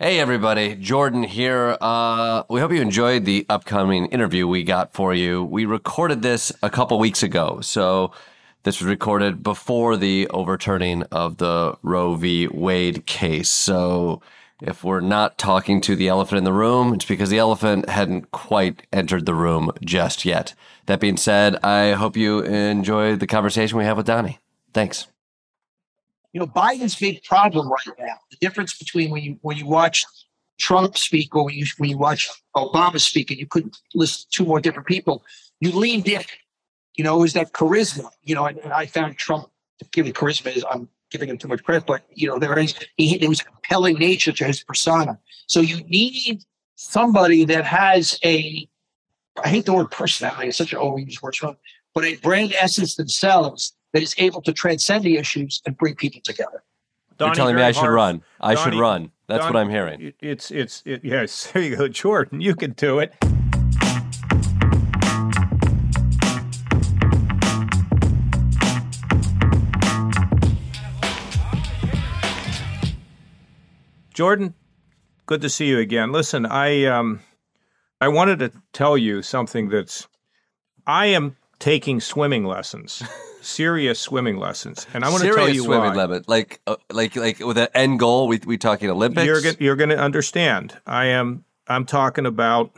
Hey everybody, Jordan here. Uh, we hope you enjoyed the upcoming interview we got for you. We recorded this a couple weeks ago, so this was recorded before the overturning of the Roe v. Wade case. So if we're not talking to the elephant in the room, it's because the elephant hadn't quite entered the room just yet. That being said, I hope you enjoyed the conversation we have with Donny. Thanks you know, Biden's big problem right now. The difference between when you when you watch Trump speak or when you when you watch Obama speak, and you couldn't list two more different people, you leaned in. You know, is that charisma? You know, and, and I found Trump giving charisma is I'm giving him too much credit, but you know, there is he there was a compelling nature to his persona. So you need somebody that has a I hate the word personality, it's such an overused word, but a brand essence themselves that is able to transcend the issues and bring people together. Donny You're telling me I should run. I Donny, should run. That's Donny, what I'm hearing. It's it's it, yes. There you go, Jordan. You can do it. Jordan, good to see you again. Listen, I um, I wanted to tell you something that's I am taking swimming lessons. serious swimming lessons, and I want to tell you swimming why. Like uh, like like with an end goal. We we talking Olympics. You're you're going to understand. I am. I'm talking about.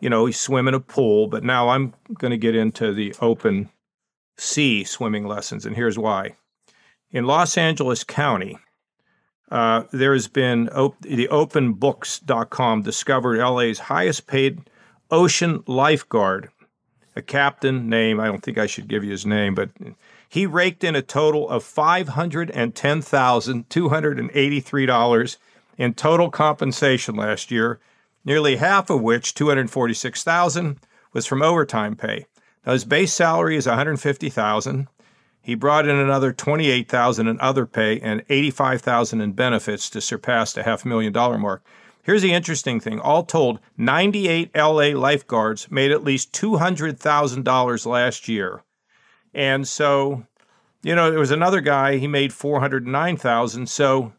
You know, he's swimming a pool, but now I'm going to get into the open sea swimming lessons, and here's why. In Los Angeles County, uh, there has been op- the openbooks.com discovered LA's highest paid ocean lifeguard a captain name. I don't think I should give you his name, but he raked in a total of $510,283 in total compensation last year, nearly half of which, 246,000, was from overtime pay. Now his base salary is 150,000. He brought in another 28,000 in other pay and 85,000 in benefits to surpass the half million dollar mark. Here's the interesting thing all told, 98 LA lifeguards made at least $200,000 last year. And so, you know, there was another guy, he made 409,000. So,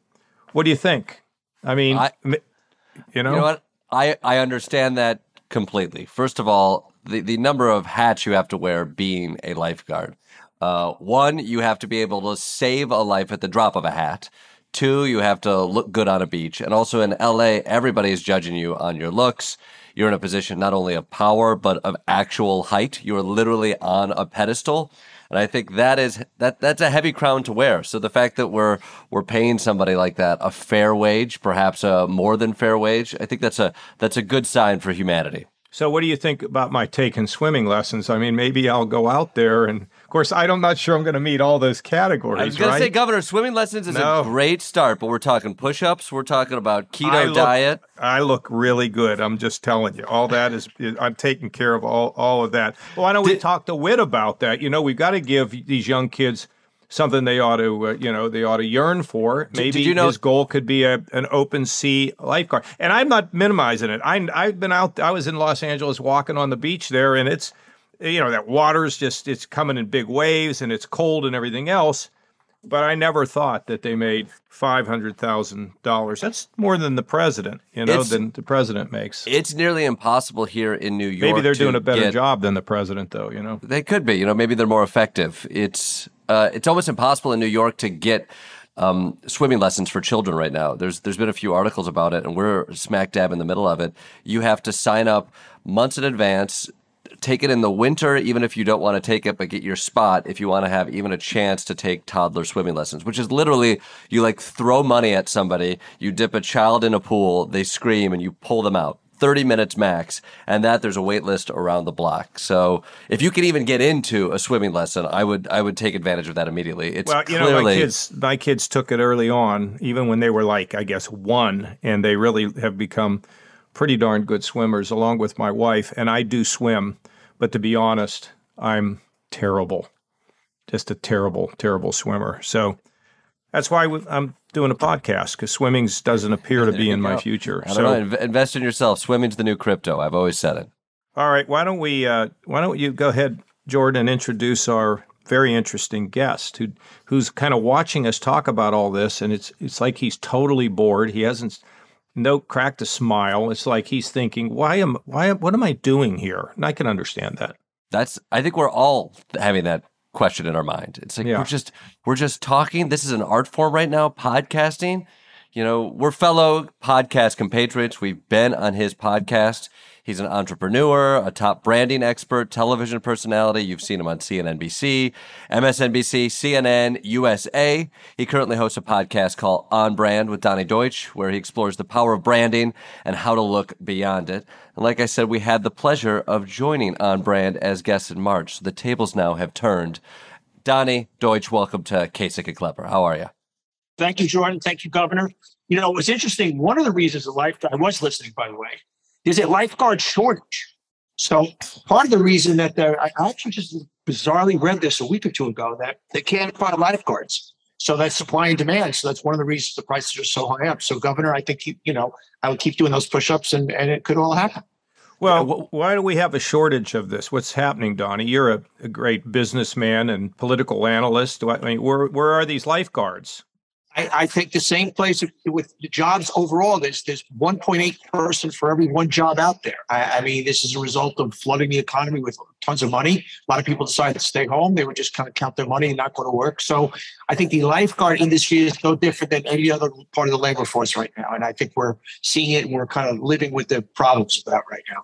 what do you think? I mean, I, you, know? you know what? I, I understand that completely. First of all, the, the number of hats you have to wear being a lifeguard. Uh, one, you have to be able to save a life at the drop of a hat. Two, you have to look good on a beach. And also in LA, everybody is judging you on your looks. You're in a position not only of power, but of actual height. You're literally on a pedestal. And I think that is that that's a heavy crown to wear. So the fact that we're we're paying somebody like that a fair wage, perhaps a more than fair wage, I think that's a that's a good sign for humanity. So, what do you think about my taking swimming lessons? I mean, maybe I'll go out there, and of course, I'm not sure I'm going to meet all those categories. I was going right? to say, Governor, swimming lessons is no. a great start, but we're talking push-ups, we're talking about keto I look, diet. I look really good. I'm just telling you, all that is, I'm taking care of all all of that. Well, I know we talked to Whit about that. You know, we've got to give these young kids something they ought to, uh, you know, they ought to yearn for. Maybe did, you know, his goal could be a, an open sea lifeguard. And I'm not minimizing it. I, I've been out. I was in Los Angeles walking on the beach there, and it's, you know, that water's just it's coming in big waves and it's cold and everything else. But I never thought that they made five hundred thousand dollars. That's more than the president, you know, it's, than the president makes. It's nearly impossible here in New York. Maybe they're doing a better get, job than the president, though. You know, they could be. You know, maybe they're more effective. It's uh, it's almost impossible in New York to get um, swimming lessons for children right now. There's there's been a few articles about it, and we're smack dab in the middle of it. You have to sign up months in advance. Take it in the winter, even if you don't want to take it, but get your spot if you want to have even a chance to take toddler swimming lessons, which is literally you like throw money at somebody, you dip a child in a pool, they scream, and you pull them out 30 minutes max, and that there's a wait list around the block. So if you can even get into a swimming lesson, I would I would take advantage of that immediately. It's well, you clearly, know, my kids my kids took it early on, even when they were like I guess one, and they really have become pretty darn good swimmers, along with my wife. And I do swim, but to be honest, I'm terrible, just a terrible, terrible swimmer. So that's why I'm doing a podcast because swimming doesn't appear to be in my future. So, know. Invest in yourself. Swimming's the new crypto. I've always said it. All right. Why don't we? Uh, why don't you go ahead, Jordan, and introduce our very interesting guest who who's kind of watching us talk about all this, and it's it's like he's totally bored. He hasn't no cracked a smile. It's like he's thinking, why am why what am I doing here? And I can understand that. That's I think we're all having that question in our mind. It's like yeah. we're just we're just talking. This is an art form right now, podcasting. You know, we're fellow podcast compatriots. We've been on his podcast. He's an entrepreneur, a top branding expert, television personality. You've seen him on CNBC, MSNBC, CNN, USA. He currently hosts a podcast called On Brand with Donny Deutsch, where he explores the power of branding and how to look beyond it. And like I said, we had the pleasure of joining On Brand as guests in March. So the tables now have turned. Donny Deutsch, welcome to Kasich and Klepper. How are you? Thank you, Jordan. Thank you, Governor. You know, it was interesting. One of the reasons of life, I was listening, by the way, there's a lifeguard shortage. So part of the reason that there, I actually just bizarrely read this a week or two ago that they can't find lifeguards. So that's supply and demand. So that's one of the reasons the prices are so high up. So, Governor, I think you, you know I would keep doing those push-ups, and and it could all happen. Well, why do we have a shortage of this? What's happening, Donny? You're a, a great businessman and political analyst. I mean, where where are these lifeguards? I, I, think the same place with the jobs overall. There's there's 1.8 person for every one job out there. I, I, mean, this is a result of flooding the economy with tons of money. A lot of people decided to stay home. They would just kind of count their money and not go to work. So I think the lifeguard industry is no different than any other part of the labor force right now. And I think we're seeing it and we're kind of living with the problems of that right now.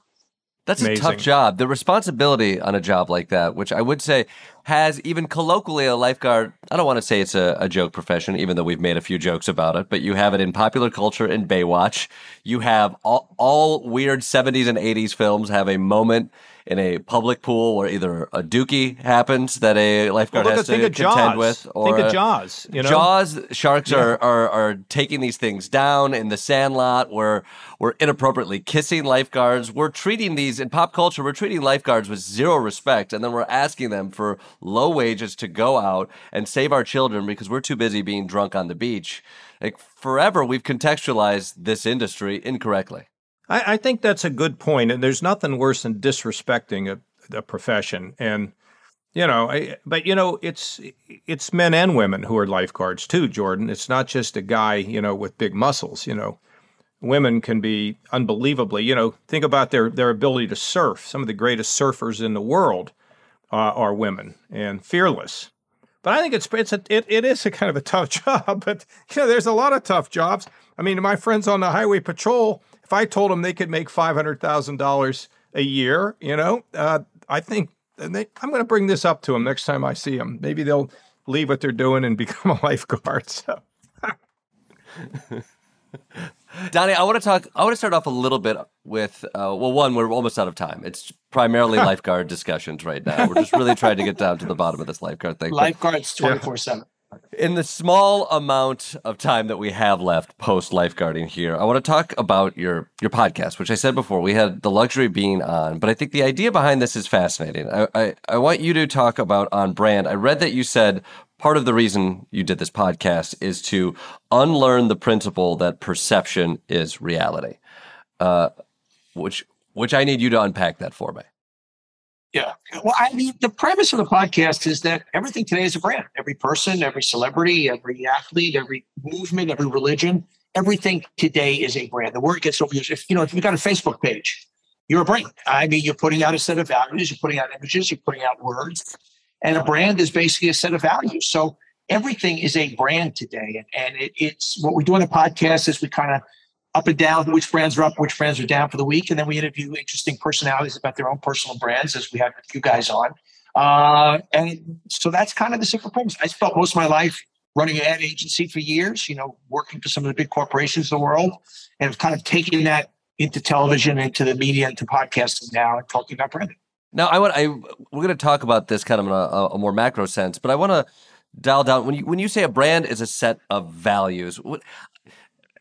That's Amazing. a tough job. The responsibility on a job like that, which I would say has even colloquially a lifeguard. I don't want to say it's a, a, joke profession, even though we've made a few jokes about it, but you have it in popular culture in Baywatch. You have all, all weird 70s and 80s films have a moment in a public pool where either a dookie happens that a lifeguard well, has to contend Jaws. with, or think of uh, Jaws. You know? Jaws sharks yeah. are, are are taking these things down in the Sandlot. Where we're inappropriately kissing lifeguards. We're treating these in pop culture. We're treating lifeguards with zero respect, and then we're asking them for low wages to go out and save our children because we're too busy being drunk on the beach. Like forever, we've contextualized this industry incorrectly. I, I think that's a good point, and there's nothing worse than disrespecting a, a profession. And you know, I, but you know, it's it's men and women who are lifeguards too, Jordan. It's not just a guy, you know, with big muscles. You know, women can be unbelievably. You know, think about their their ability to surf. Some of the greatest surfers in the world uh, are women and fearless. But I think it's it's a, it, it is a kind of a tough job. But you know, there's a lot of tough jobs. I mean, my friends on the highway patrol if I told them they could make five hundred thousand dollars a year, you know, uh, I think they, I'm going to bring this up to them next time I see them. Maybe they'll leave what they're doing and become a lifeguard. So. Donny, I want to talk. I want to start off a little bit with. Uh, well, one, we're almost out of time. It's primarily lifeguard discussions right now. We're just really trying to get down to the bottom of this lifeguard thing. Lifeguards twenty four seven. In the small amount of time that we have left post lifeguarding here, I want to talk about your your podcast, which I said before we had the luxury of being on, but I think the idea behind this is fascinating. I, I, I want you to talk about on brand. I read that you said part of the reason you did this podcast is to unlearn the principle that perception is reality, uh, which which I need you to unpack that for me. Yeah. Well, I mean, the premise of the podcast is that everything today is a brand. Every person, every celebrity, every athlete, every movement, every religion, everything today is a brand. The word gets overused. If you know, if you've got a Facebook page, you're a brand. I mean, you're putting out a set of values, you're putting out images, you're putting out words, and a brand is basically a set of values. So everything is a brand today, and, it, it's what we do on the podcast is we kind of up and down which brands are up, which brands are down for the week. And then we interview interesting personalities about their own personal brands, as we had a few guys on. Uh, and so that's kind of the simple premise. I spent most of my life running an ad agency for years, you know, working for some of the big corporations in the world, and kind of taking that into television, into the media, into podcasting now, and talking about branding. Now, I want I we're going to talk about this kind of in a, a more macro sense, but I want to dial down when you when you say a brand is a set of values. What,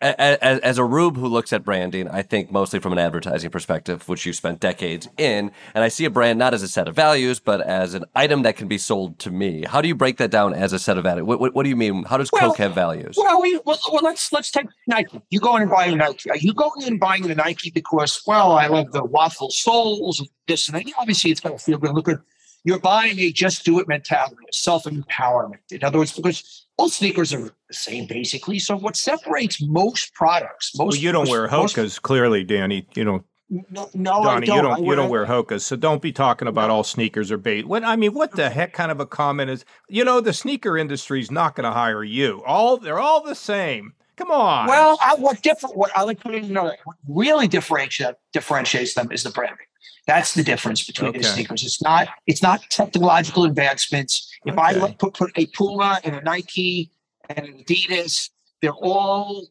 as, as, a rube who looks at branding, I think mostly from an advertising perspective, which you've spent decades in, and I see a brand not as a set of values, but as an item that can be sold to me. How do you break that down as a set of values? What, what, what do you mean? How does well, Coke have values? Well, we, well, well, let's let's take Nike. You go in and buy a Nike. Are you going in and buying the Nike because, well, I love the waffle soles and this and that? Obviously, it's going to feel good, look good. You're buying a just do it mentality, self empowerment. In other words, because all sneakers are the same basically. So what separates most products, most well, you don't most, wear Hoka's most, clearly, Danny. You know, no, no Donny, don't. you don't you don't wear Hoka's, so don't be talking about all sneakers are bait. What I mean, what the heck kind of a comment is? You know, the sneaker industry's not going to hire you. All they're all the same. Come on. Well, I, what different? What I like to know what really differentiates differentiates them is the branding. That's the difference between okay. the sneakers. It's not it's not technological advancements. If okay. I put, put a Puma and a Nike and an Adidas, they're all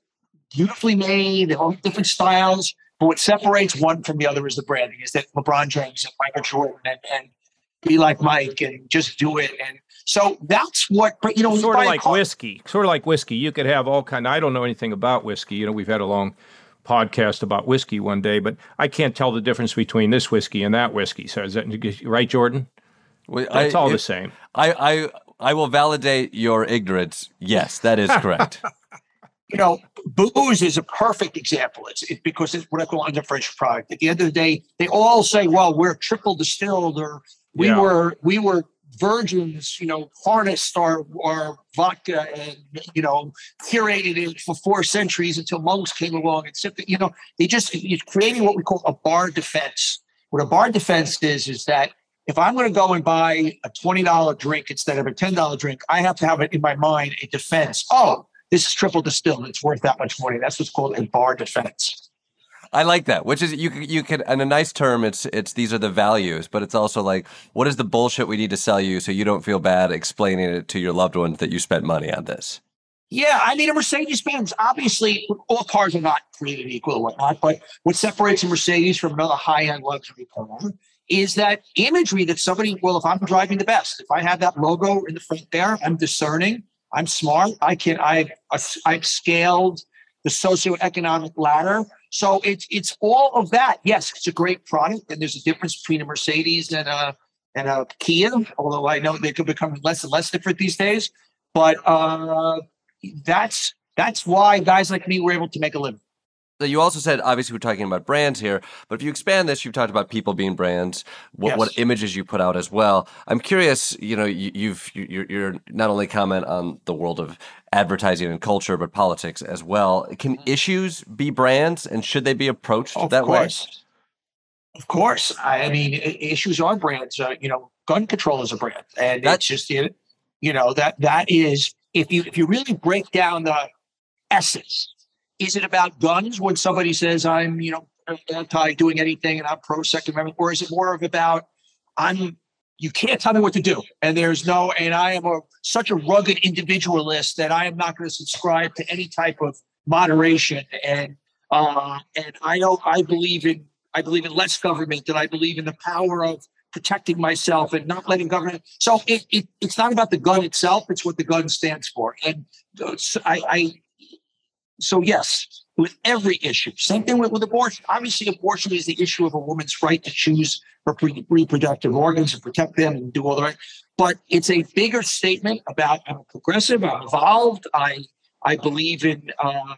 beautifully made. they're all different styles. But what separates one from the other is the branding. Is that LeBron James and Michael Jordan and, and be like Mike and just do it. And so that's what you know. Sort of like whiskey. Sort of like whiskey. You could have all kind. I don't know anything about whiskey. You know, we've had a long podcast about whiskey one day, but I can't tell the difference between this whiskey and that whiskey. So is that right, Jordan? Well, it's all it, the same. I, I I will validate your ignorance. Yes, that is correct. you know, booze is a perfect example. It's it, because it's what I call undifferentiated product. At the end of the day, they all say, "Well, we're triple distilled," or "We yeah. were we were virgins, you know, harnessed our, our vodka and, you know, curated it for four centuries until monks came along and simply, you know, they just, you're creating what we call a bar defense. What a bar defense is, is that if I'm going to go and buy a $20 drink instead of a $10 drink, I have to have it in my mind a defense. Oh, this is triple distilled. It's worth that much money. That's what's called a bar defense. I like that. Which is you you can in a nice term. It's it's these are the values, but it's also like what is the bullshit we need to sell you so you don't feel bad explaining it to your loved ones that you spent money on this. Yeah, I need a Mercedes Benz. Obviously, all cars are not created equal or whatnot, but what separates a Mercedes from another high end luxury car is that imagery that somebody. Well, if I'm driving the best, if I have that logo in the front there, I'm discerning. I'm smart. I can. I I've scaled the socioeconomic ladder so it's it's all of that. Yes, it's a great product, and there's a difference between a Mercedes and a and a Kia. Although I know they could become less and less different these days, but uh, that's that's why guys like me were able to make a living. You also said, obviously, we're talking about brands here, but if you expand this, you've talked about people being brands, what, yes. what images you put out as well. I'm curious, you know, you, have you're, you're not only comment on the world of advertising and culture, but politics as well. Can mm-hmm. issues be brands, and should they be approached of that course. way? Of course. I mean, issues are brands. Uh, you know, gun control is a brand, and that's just you know that that is if you if you really break down the essence is it about guns when somebody says I'm, you know, anti doing anything and I'm pro Second Amendment, or is it more of about I'm you can't tell me what to do, and there's no, and I am a such a rugged individualist that I am not going to subscribe to any type of moderation, and uh, and I don't, I believe in I believe in less government, and I believe in the power of protecting myself and not letting government. So it, it, it's not about the gun itself; it's what the gun stands for. And uh, I, I so yes, with every issue. Same thing with, with abortion. Obviously, abortion is the issue of a woman's right to choose her pre- reproductive organs and protect them and do all the right. But it's a bigger statement about I'm progressive, I'm evolved, I I believe in uh,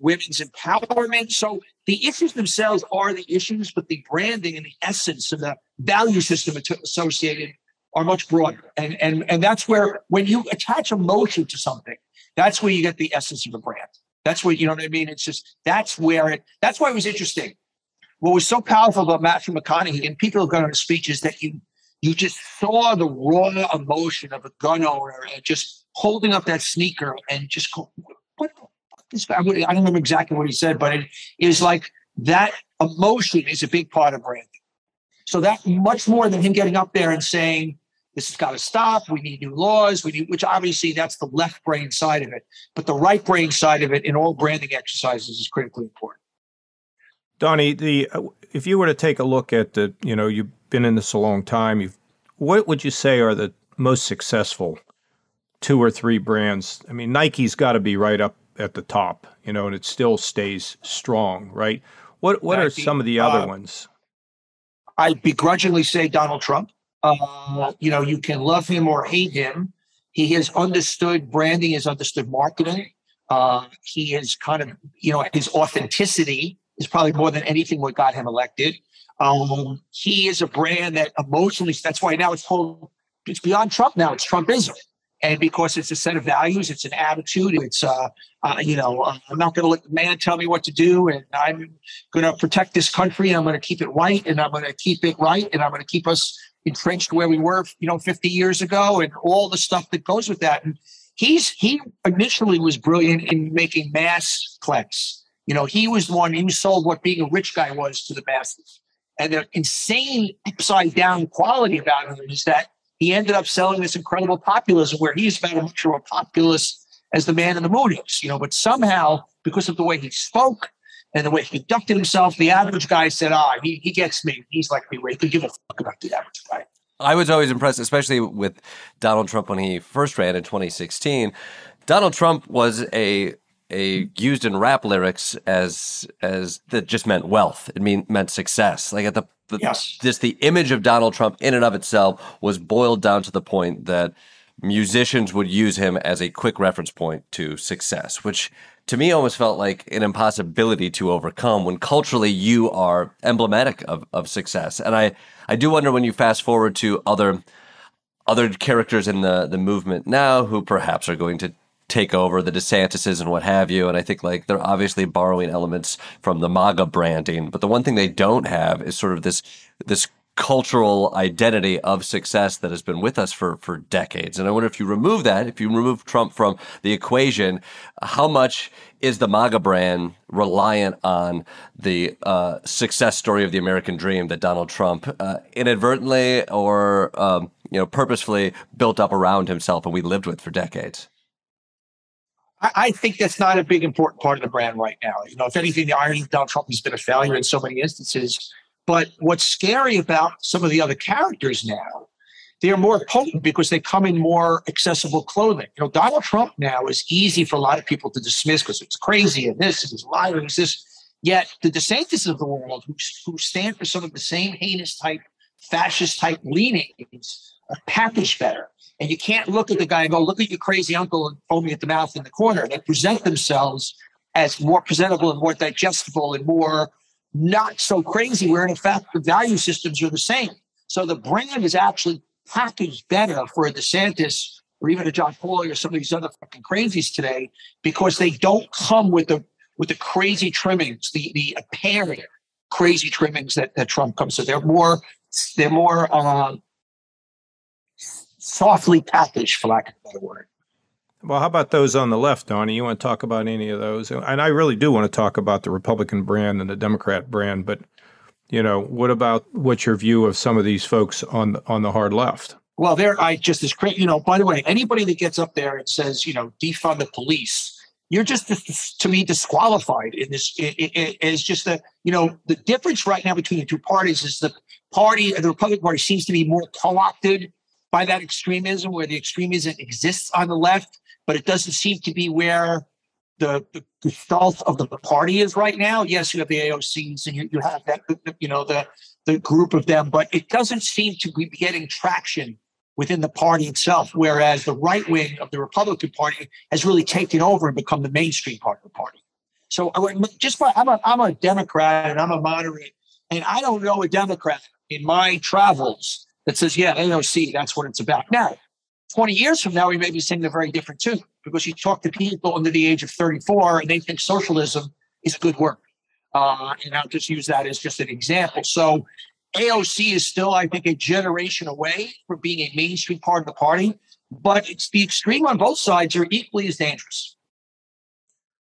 women's empowerment. So the issues themselves are the issues, but the branding and the essence of the value system associated are much broader. And and and that's where when you attach emotion to something, that's where you get the essence of a brand. That's what you know what I mean. It's just that's where it. That's why it was interesting. What was so powerful about Matthew McConaughey and people who gun owner speech is that you you just saw the raw emotion of a gun owner and just holding up that sneaker and just go, what this guy? I don't remember exactly what he said, but it is like that emotion is a big part of branding. So that much more than him getting up there and saying, this has got to stop. We need new laws. We need, which obviously that's the left brain side of it. But the right brain side of it in all branding exercises is critically important. Donny, the uh, if you were to take a look at the, you know, you've been in this a long time. You've, what would you say are the most successful two or three brands? I mean, Nike's got to be right up at the top, you know, and it still stays strong, right? What what Nike, are some of the other uh, ones? I begrudgingly say Donald Trump. Uh, you know, you can love him or hate him. He has understood branding, has understood marketing. Uh, he has kind of, you know, his authenticity is probably more than anything what got him elected. Um, he is a brand that emotionally, that's why now it's called, it's beyond Trump now, it's Trumpism. And because it's a set of values, it's an attitude. It's, uh, uh, you know, uh, I'm not going to let the man tell me what to do, and I'm going to protect this country. And I'm going to keep it white, and I'm going to keep it right, and I'm going to keep us entrenched where we were, you know, 50 years ago, and all the stuff that goes with that. And he's he initially was brilliant in making mass clicks. You know, he was the one who sold what being a rich guy was to the masses. And the insane upside down quality about him is that he ended up selling this incredible populism where he's about as much of a populist as the man in the moon is, you know, but somehow because of the way he spoke and the way he conducted himself, the average guy said, ah, he, he gets me. He's like me, where he could give a fuck about the average guy. I was always impressed, especially with Donald Trump when he first ran in 2016. Donald Trump was a a used in rap lyrics as as that just meant wealth. It mean meant success. Like at the, the yes. just the image of Donald Trump in and of itself was boiled down to the point that musicians would use him as a quick reference point to success, which to me almost felt like an impossibility to overcome when culturally you are emblematic of, of success. And I, I do wonder when you fast forward to other other characters in the, the movement now who perhaps are going to take over the DeSantis's and what have you. And I think like they're obviously borrowing elements from the MAGA branding, but the one thing they don't have is sort of this this cultural identity of success that has been with us for for decades. And I wonder if you remove that, if you remove Trump from the equation, how much is the MAGA brand reliant on the uh, success story of the American dream that Donald Trump uh, inadvertently or um, you know purposefully built up around himself and we lived with for decades? I think that's not a big important part of the brand right now. You know, if anything, the irony of Donald Trump has been a failure in so many instances but what's scary about some of the other characters now, they're more potent because they come in more accessible clothing. You know, Donald Trump now is easy for a lot of people to dismiss because it's crazy and this and he's lying and this. Yet the DeSantis of the world, who, who stand for some of the same heinous type, fascist type leanings, are packaged better. And you can't look at the guy and go, look at your crazy uncle and foaming at the mouth in the corner. They present themselves as more presentable and more digestible and more not so crazy, where in fact the value systems are the same. So the brand is actually packaged better for a DeSantis or even a John Paul or some of these other fucking crazies today because they don't come with the with the crazy trimmings, the the apparent crazy trimmings that, that Trump comes. So they're more they're more uh, softly packaged, for lack of a better word. Well, how about those on the left, Donny? You want to talk about any of those? And I really do want to talk about the Republican brand and the Democrat brand, but you know, what about what's your view of some of these folks on the, on the hard left? Well, there, I just as great. You know, by the way, anybody that gets up there and says, you know, defund the police, you're just to me disqualified in this. It's just that you know the difference right now between the two parties is the party, the Republican Party, seems to be more co-opted by that extremism, where the extremism exists on the left but it doesn't seem to be where the, the gestalt of the party is right now. Yes, you have the AOCs and you, you have that, you know, the, the group of them, but it doesn't seem to be getting traction within the party itself. Whereas the right wing of the Republican Party has really taken over and become the mainstream part of the party. So just by, I'm a, I'm a Democrat and I'm a moderate, and I don't know a Democrat in my travels that says, yeah, AOC, that's what it's about. Now, 20 years from now, we may be singing a very different tune because you talk to people under the age of 34 and they think socialism is a good word. Uh, and I'll just use that as just an example. So AOC is still, I think, a generation away from being a mainstream part of the party, but it's the extreme on both sides are equally as dangerous.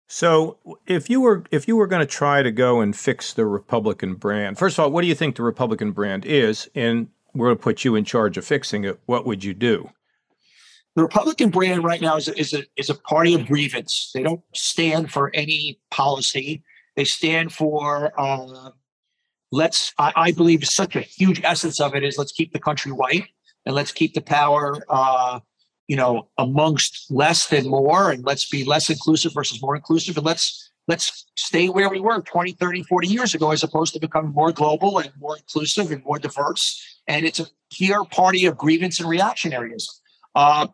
So, if you were if you were going to try to go and fix the Republican brand, first of all, what do you think the Republican brand is? And we're going to put you in charge of fixing it. What would you do? the Republican brand right now is a, is a, is a party of grievance. They don't stand for any policy. They stand for uh, let's. I, I, believe such a huge essence of it is let's keep the country white and let's keep the power, uh, you know, amongst less than more, and let's be less inclusive versus more inclusive, and let's let's stay where we were 20 30 40 years ago as opposed to becoming more global and more inclusive and more diverse and it's a pure party of grievance and reactionaryism uh,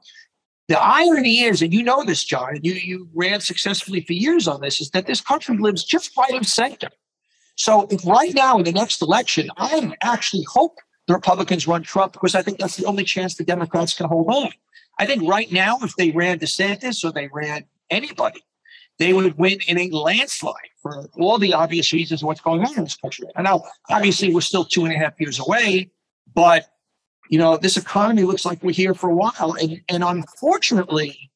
the irony is, and you know this, John, and you, you ran successfully for years on this, is that this country lives just right of center. So if right now in the next election, I actually hope the Republicans run Trump because I think that's the only chance the Democrats can hold on. I think right now, if they ran DeSantis or they ran anybody, they would win in a landslide for all the obvious reasons of what's going on in this country. And now, obviously, we're still two and a half years away, but you know, this economy looks like we're here for a while. And, and unfortunately,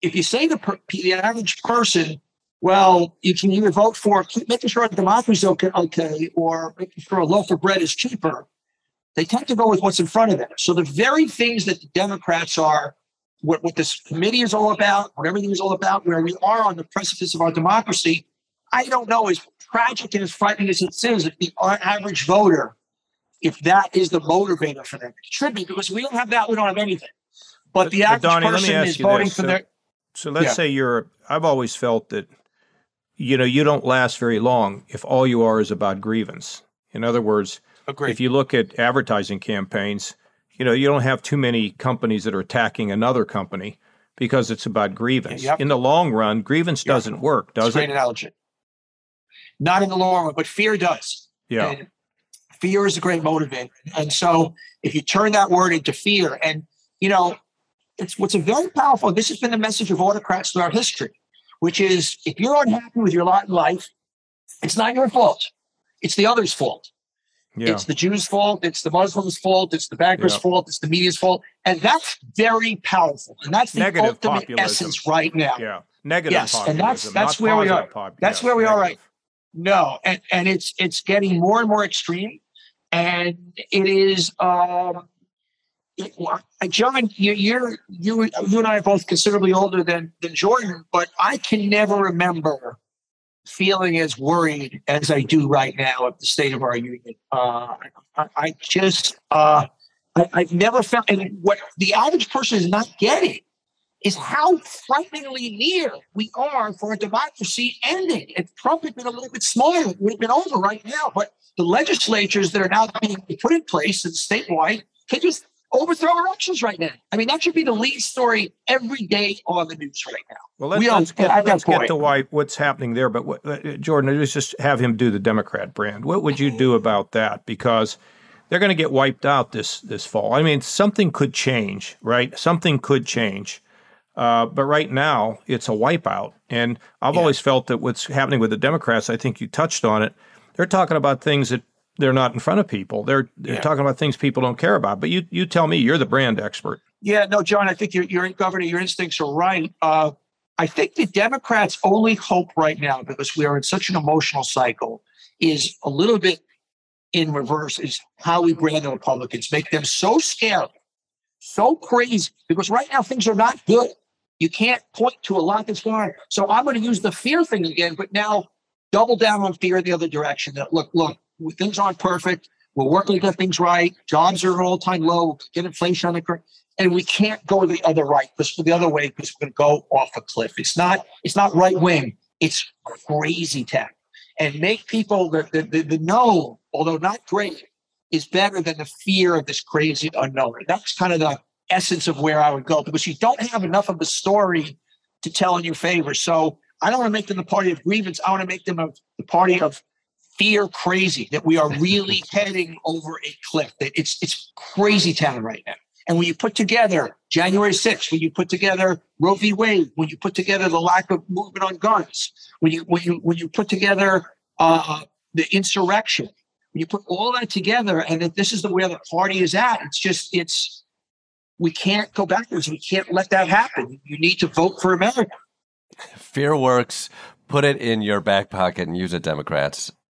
if you say the, per, the average person, well, you can either vote for making sure democracy is okay, okay, or making sure a loaf of bread is cheaper, they tend to go with what's in front of them. So the very things that the Democrats are, what, what this committee is all about, what everything is all about, where we are on the precipice of our democracy, I don't know, as tragic and as frightening as it is, if the average voter if that is the motivator for them. It should be because we don't have that. We don't have anything. But, the average Donny, person is voting this. for so, their. So let's yeah. say you're. I've always felt that, you know, you don't last very long if all you are is about grievance. In other words, Agreed. if you look at advertising campaigns, you know, you don't have too many companies that are attacking another company because it's about grievance. Yep. In the long run, grievance yep. doesn't work, does it's it? Great analogy. Not in the long run, but fear does. Yeah. And fear is a great motivator. And so if you turn that word into fear, and you know, it's what's a very powerful, this has been the message of autocrats throughout history, which is if you're unhappy with your lot in life, it's not your fault. It's the other's fault. Yeah. It's the Jews' fault. It's the Muslims' fault. It's the bankers' yeah. fault. It's the media's fault. And that's very powerful. And that's the Negative ultimate populism. essence right now. Yeah. Negative yes. Populism, and that's that's where we are. Pop- that's yes, where we negative. are right. No. And and it's it's getting more and more extreme and it is um, it, John, you, you're you you and I are both considerably older than than Jordan, but I can never remember feeling as worried as I do right now at the state of our union. Uh, I, I, just uh, I, I've never felt, and what the average person is not getting is how frighteningly near we are for a democracy ending. If Trump had been a little bit smaller, it would have been over right now. But the legislatures that are now being put in place and statewide can just overthrow elections right now. I mean, that should be the lead story every day on the news right now. Well, let's, we let's get, let's get to why what's happening there. But what, uh, Jordan, let's just have him do the Democrat brand. What would you do about that? Because they're going to get wiped out this this fall. I mean, something could change, right? Something could change. Uh, but right now, it's a wipeout. And I've yeah. always felt that what's happening with the Democrats, I think you touched on it, they're talking about things that they're not in front of people. They're they're yeah. talking about things people don't care about. But you you tell me, you're the brand expert. Yeah, no, John, I think you're, you're Governor, your instincts are right. Uh, I think the Democrats' only hope right now, because we are in such an emotional cycle, is a little bit in reverse, is how we brand the Republicans, make them so scared, so crazy, because right now things are not good. You can't point to a lot that's going on. So I'm going to use the fear thing again, but now double down on fear in the other direction. That look, look, things aren't perfect. We're working to get things right. Jobs are at all time low. Get inflation on the curve, and we can't go the other right the other way because we're going to go off a cliff. It's not. It's not right wing. It's crazy tech, and make people the the, the, the know, although not great, is better than the fear of this crazy unknown. That's kind of the essence of where I would go because you don't have enough of a story to tell in your favor. So I don't want to make them the party of grievance. I want to make them a, the party of fear crazy that we are really heading over a cliff. That it's it's crazy town right now. And when you put together January 6th, when you put together Roe v. Wade, when you put together the lack of movement on guns, when you when you when you put together uh, the insurrection, when you put all that together, and that this is the where the party is at, it's just it's we can't go backwards. We can't let that happen. You need to vote for America. Fear works. Put it in your back pocket and use it, Democrats.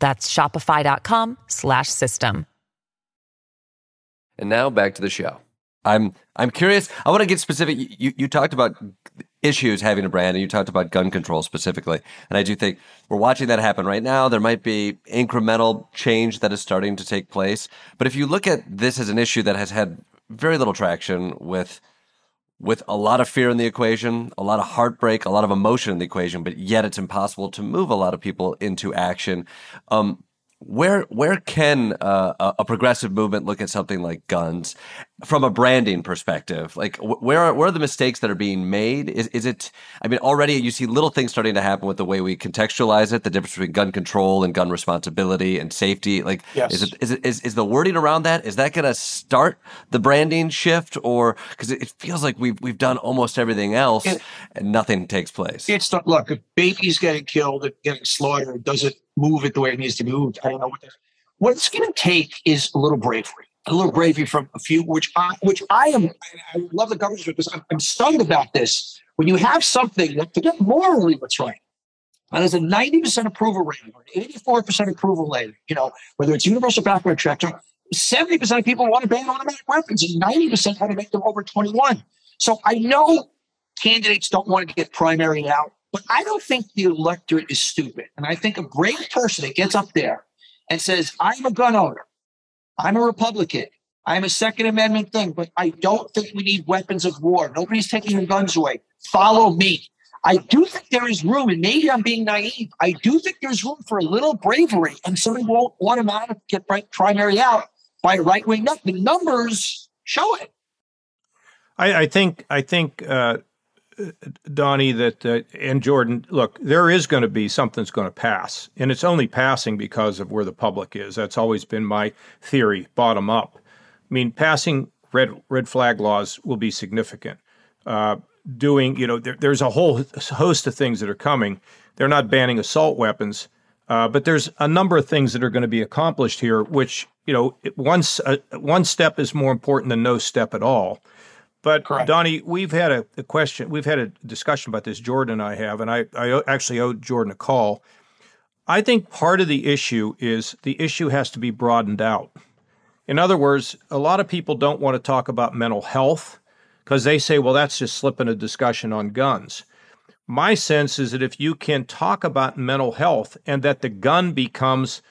That's shopify.com slash system. And now back to the show. I'm I'm curious. I want to get specific. You you talked about issues having a brand, and you talked about gun control specifically. And I do think we're watching that happen right now. There might be incremental change that is starting to take place. But if you look at this as an issue that has had very little traction with with a lot of fear in the equation, a lot of heartbreak, a lot of emotion in the equation, but yet it's impossible to move a lot of people into action. Um, where where can uh, a progressive movement look at something like guns from a branding perspective? Like where are, where are the mistakes that are being made? Is is it? I mean, already you see little things starting to happen with the way we contextualize it. The difference between gun control and gun responsibility and safety. Like, yes. is it is it is, is the wording around that? Is that going to start the branding shift, or because it, feels like we've we've done almost everything else it, and nothing takes place? It's not. Look, if babies getting killed and getting slaughtered, does it move it the way it needs to be moved. I don't know what this. What it's going to take is a little bravery, a little bravery from a few, which I, which I am. I love the government because I'm, I'm stunned about this. When you have something that, get morally what's right, and there's a 90% approval rating or 84% approval rating, you know, whether it's universal background check, 70% of people want to ban automatic weapons and 90% want to make them over 21. So I know candidates don't want to get primary out. But I don't think the electorate is stupid. And I think a brave person that gets up there and says, I'm a gun owner, I'm a Republican, I'm a Second Amendment thing, but I don't think we need weapons of war. Nobody's taking your guns away. Follow me. I do think there is room, and maybe I'm being naive. I do think there's room for a little bravery, and somebody won't automatically get primary out by right wing. The numbers show it. I, I think I think uh, Donny, that uh, and Jordan, look, there is going to be something's going to pass, and it's only passing because of where the public is. That's always been my theory, bottom up. I mean, passing red red flag laws will be significant. Uh, doing, you know, there, there's a whole host of things that are coming. They're not banning assault weapons, uh, but there's a number of things that are going to be accomplished here, which you know, once uh, one step is more important than no step at all. But Correct. Donny, we've had a, a, question, we've had a discussion about this. Jordan and I have, and I, I actually owed Jordan a call. I think part of the issue is the issue has to be broadened out. In other words, a lot of people don't want to talk about mental health because they say, well, that's just slipping a discussion on guns. My sense is that if you can talk about mental health and that the gun becomes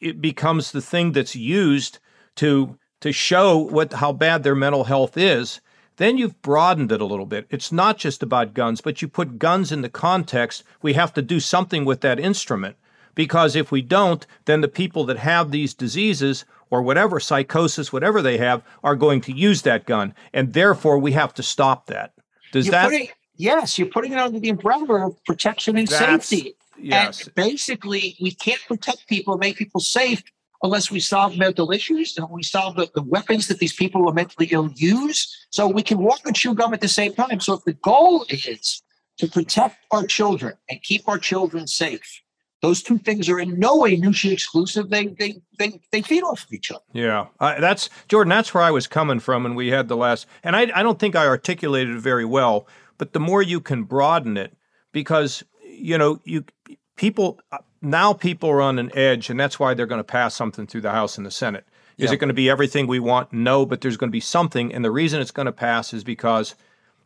it becomes the thing that's used to to show what how bad their mental health is, then you've broadened it a little bit. It's not just about guns, but you put guns in the context. We have to do something with that instrument. Because if we don't, then the people that have these diseases or whatever, psychosis, whatever they have, are going to use that gun. And therefore, we have to stop that. Does you're that? Putting, yes, you're putting it under the umbrella of protection and safety. Yes. And basically, we can't protect people, make people safe unless we solve mental issues and we solve the, the weapons that these people are mentally ill use. So we can walk and chew gum at the same time. So if the goal is to protect our children and keep our children safe, those two things are in no way mutually exclusive. They they they, they feed off of each other. Yeah, uh, that's Jordan. That's where I was coming from, and we had the last. And I I don't think I articulated it very well. But the more you can broaden it, because you know you people now people are on an edge, and that's why they're going to pass something through the House and the Senate. Is it going to be everything we want? No, but there's going to be something, and the reason it's going to pass is because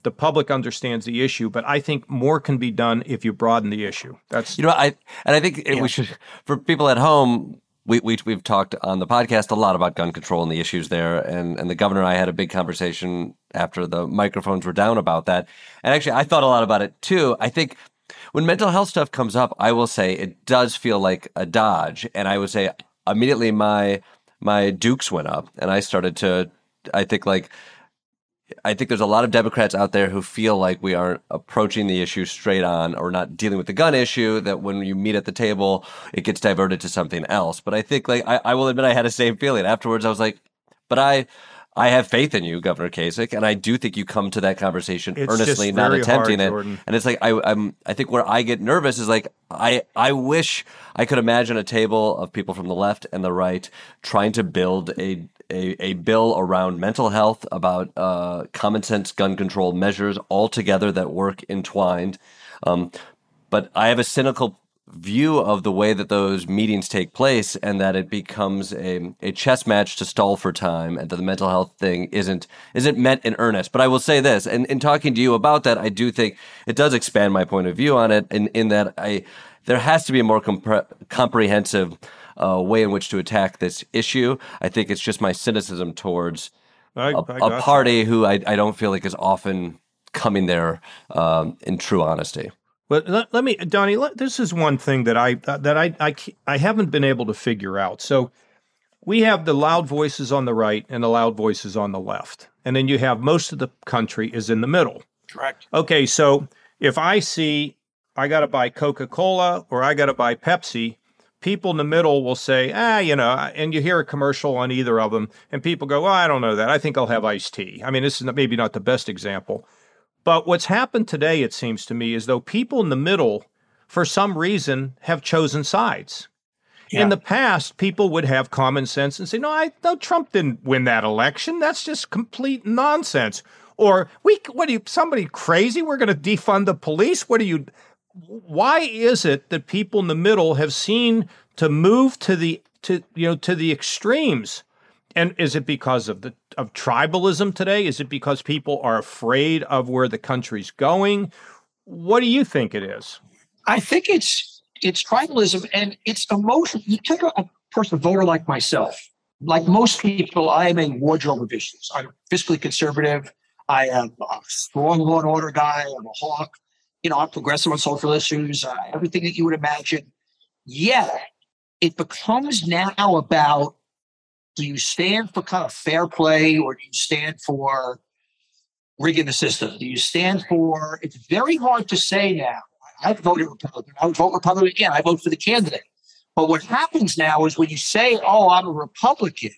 the public understands the issue. But I think more can be done if you broaden the issue. That's you know, I and I think yeah. we should for people at home. We, we, we've talked on the podcast a lot about gun control and the issues there. And, and the governor and I had a big conversation after the microphones were down about that. And actually, I thought a lot about it too. I think when mental health stuff comes up, I will say it does feel like a dodge, and I would say immediately my my dukes went up, and I started to. I think like. I think there's a lot of Democrats out there who feel like we aren't approaching the issue straight on or not dealing with the gun issue, that when you meet at the table, it gets diverted to something else. But I think like I, I will admit I had the same feeling. Afterwards I was like, but I I have faith in you, Governor Kasich, and I do think you come to that conversation It's earnestly, not attempting hard, it. And it's like I, I'm. I think where I get nervous is like I. I wish I could imagine a table of people from the left and the right trying to build a a, a bill around mental health, about uh, common sense gun control measures all together that work entwined. Um, but I have a cynical view of the way that those meetings take place and that it becomes a, a chess match to stall for time and that the mental health thing isn't isn't meant in earnest. But I will say this, and in talking to you about that, I do think it does expand my point of view on it in, in that I there has to be a more compre- comprehensive uh, way in which to attack this issue. I think it's just my cynicism towards I, a, I a party who I, I don't feel like is often coming there um, in true honesty. But let, let me, Donny. Let, this is one thing that I that I, I I haven't been able to figure out. So we have the loud voices on the right and the loud voices on the left, and then you have most of the country is in the middle. Correct. Okay, so if I see I got to buy Coca Cola or I got to buy Pepsi, people in the middle will say, ah, you know, and you hear a commercial on either of them, and people go, well, I don't know that. I think I'll have iced tea. I mean, this is maybe not the best example. But what's happened today, it seems to me, is though people in the middle, for some reason, have chosen sides. In the past, people would have common sense and say, "No, I no, Trump didn't win that election. That's just complete nonsense." Or we, what are you? Somebody crazy? We're going to defund the police? What are you? Why is it that people in the middle have seen to move to the to you know to the extremes? And is it because of the of tribalism today? Is it because people are afraid of where the country's going? What do you think it is? I think it's it's tribalism and it's emotion. You take a, a person, voter like myself. Like most people, I am a wardrobe of issues. I'm fiscally conservative. I am a strong law and order guy. I'm a hawk. You know, I'm progressive on social issues. Uh, everything that you would imagine. Yeah, it becomes now about do you stand for kind of fair play or do you stand for rigging the system? Do you stand for? It's very hard to say now. I voted Republican. I would vote Republican again. I vote for the candidate. But what happens now is when you say, "Oh, I'm a Republican,"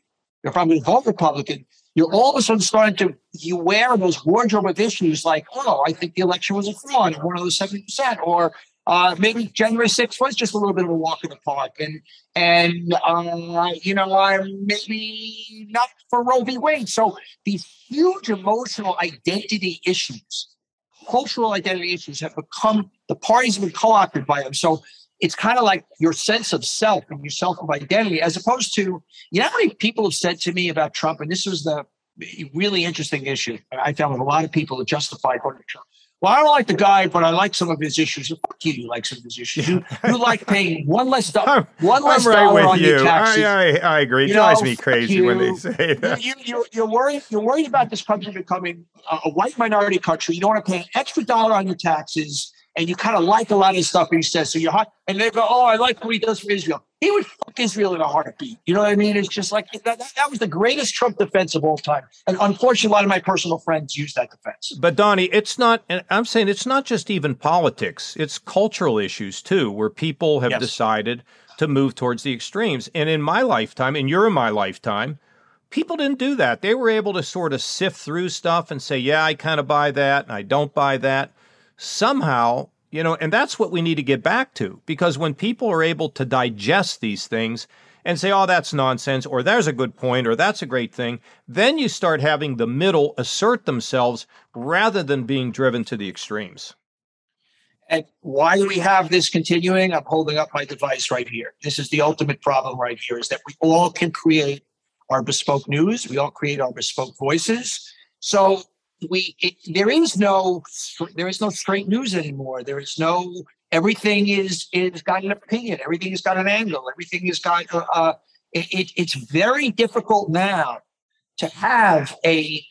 if I'm going to vote Republican, you're all of a sudden starting to you wear those wardrobe of issues like, "Oh, I think the election was a fraud, or one of those seventy percent," or uh, maybe January 6th was just a little bit of a walk in the park, and and uh, you know I'm maybe not for Roe v. Wade. So these huge emotional identity issues, cultural identity issues, have become the parties have been co-opted by them. So it's kind of like your sense of self and your self of identity, as opposed to you know how many people have said to me about Trump, and this was the really interesting issue. I found with a lot of people that justified voting Trump. Well, I don't like the guy, but I like some of his issues. Fuck you, you like some of his issues. You, you like paying one less dollar, one less right dollar on you. your taxes. I, I, I agree. It You drives know, me crazy when they say that. You, you, you're worried. You're worried about this country becoming a, a white minority country. You don't want to pay an extra dollar on your taxes, and you kind of like a lot of the stuff he says. So you're hot, and they go, "Oh, I like what he does for Israel." He would fuck Israel in a heartbeat. You know what I mean? It's just like that, that, that was the greatest Trump defense of all time. And unfortunately, a lot of my personal friends use that defense. But Donny, it's not. and I'm saying it's not just even politics; it's cultural issues too, where people have Yes. decided to move towards the extremes. And in my lifetime, and you're in my lifetime, people didn't do that. They were able to sort of sift through stuff and say, "Yeah, I kind of buy that, and I don't buy that." Somehow, you know, and that's what we need to get back to because when people are able to digest these things and say, oh, that's nonsense, or there's a good point, or that's a great thing, then you start having the middle assert themselves rather than being driven to the extremes. And why do we have this continuing? I'm holding up my device right here. This is the ultimate problem right here is that we all can create our bespoke news. We all create our bespoke voices. So we it, there is no there is no straight news anymore. There is no everything is is got an opinion. Everything has got an angle. Everything has got uh, uh, it, it, it's very difficult now to have a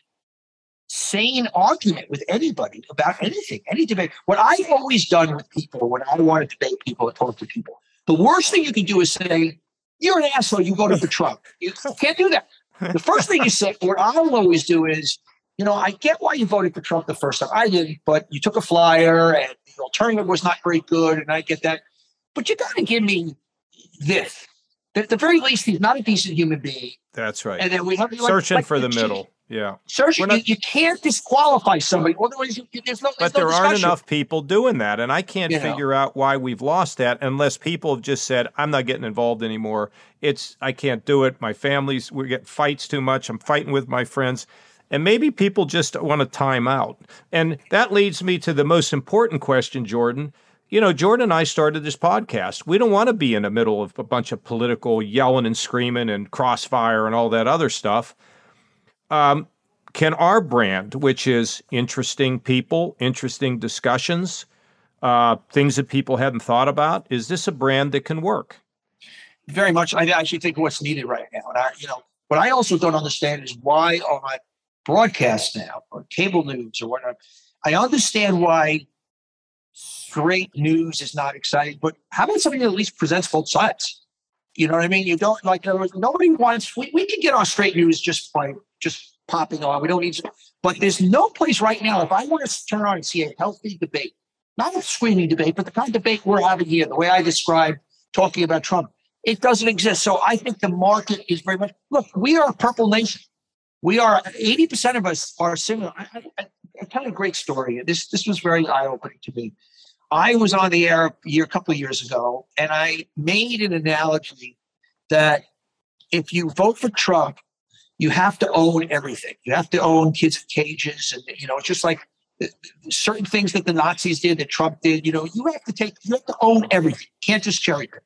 sane argument with anybody about anything, any debate. What I've always done with people when I want to debate people talk to people, the worst thing you can do is say, You're an asshole, you voted for Trump. You can't do that. The first thing you say, what I'll always do is, you know, I get why you voted for Trump the first time. I didn't, but you took a flyer and the alternative was not very good, and I get that. But you got to give me this. At the very least, he's not a decent human being. That's right. And then we have searching like, for the middle. Yeah. Searching, not, you, you, can't disqualify somebody. Otherwise, you, there's no. There's but there no aren't enough people doing that, and I can't you figure know. out why we've lost that unless people have just said, "I'm not getting involved anymore. It's I can't do it. My family's we get fights too much. I'm fighting with my friends." And maybe people just want to time out. And that leads me to the most important question, Jordan. You know, Jordan and I started this podcast. We don't want to be in the middle of a bunch of political yelling and screaming and crossfire and all that other stuff. Um, can our brand, which is interesting people, interesting discussions, uh, things that people hadn't thought about, is this a brand that can work? Very much. I actually think what's needed right now. And I, you know, what I also don't understand is why on broadcast now or cable news or whatever, I understand why straight news is not exciting, but how about something that at least presents both sides? You know what I mean? You don't like nobody wants. We, we can get our straight news just by just popping on. We don't need to, but there's no place right now. If I want to turn on and see a healthy debate, not a screaming debate, but the kind of debate we're having here, the way I described talking about Trump, it doesn't exist. So I think the market is very much look, we are a purple nation. We are 80% of us are similar. I, I, I tell a great story. This this was very eye-opening to me. I was on the air a year, couple of years ago, and I made an analogy that if you vote for Trump, you have to own everything. You have to own kids in cages, and you know, it's just like uh, certain things that the Nazis did, that Trump did. You know, you have to take, you have to own everything. You can't just cherry pick.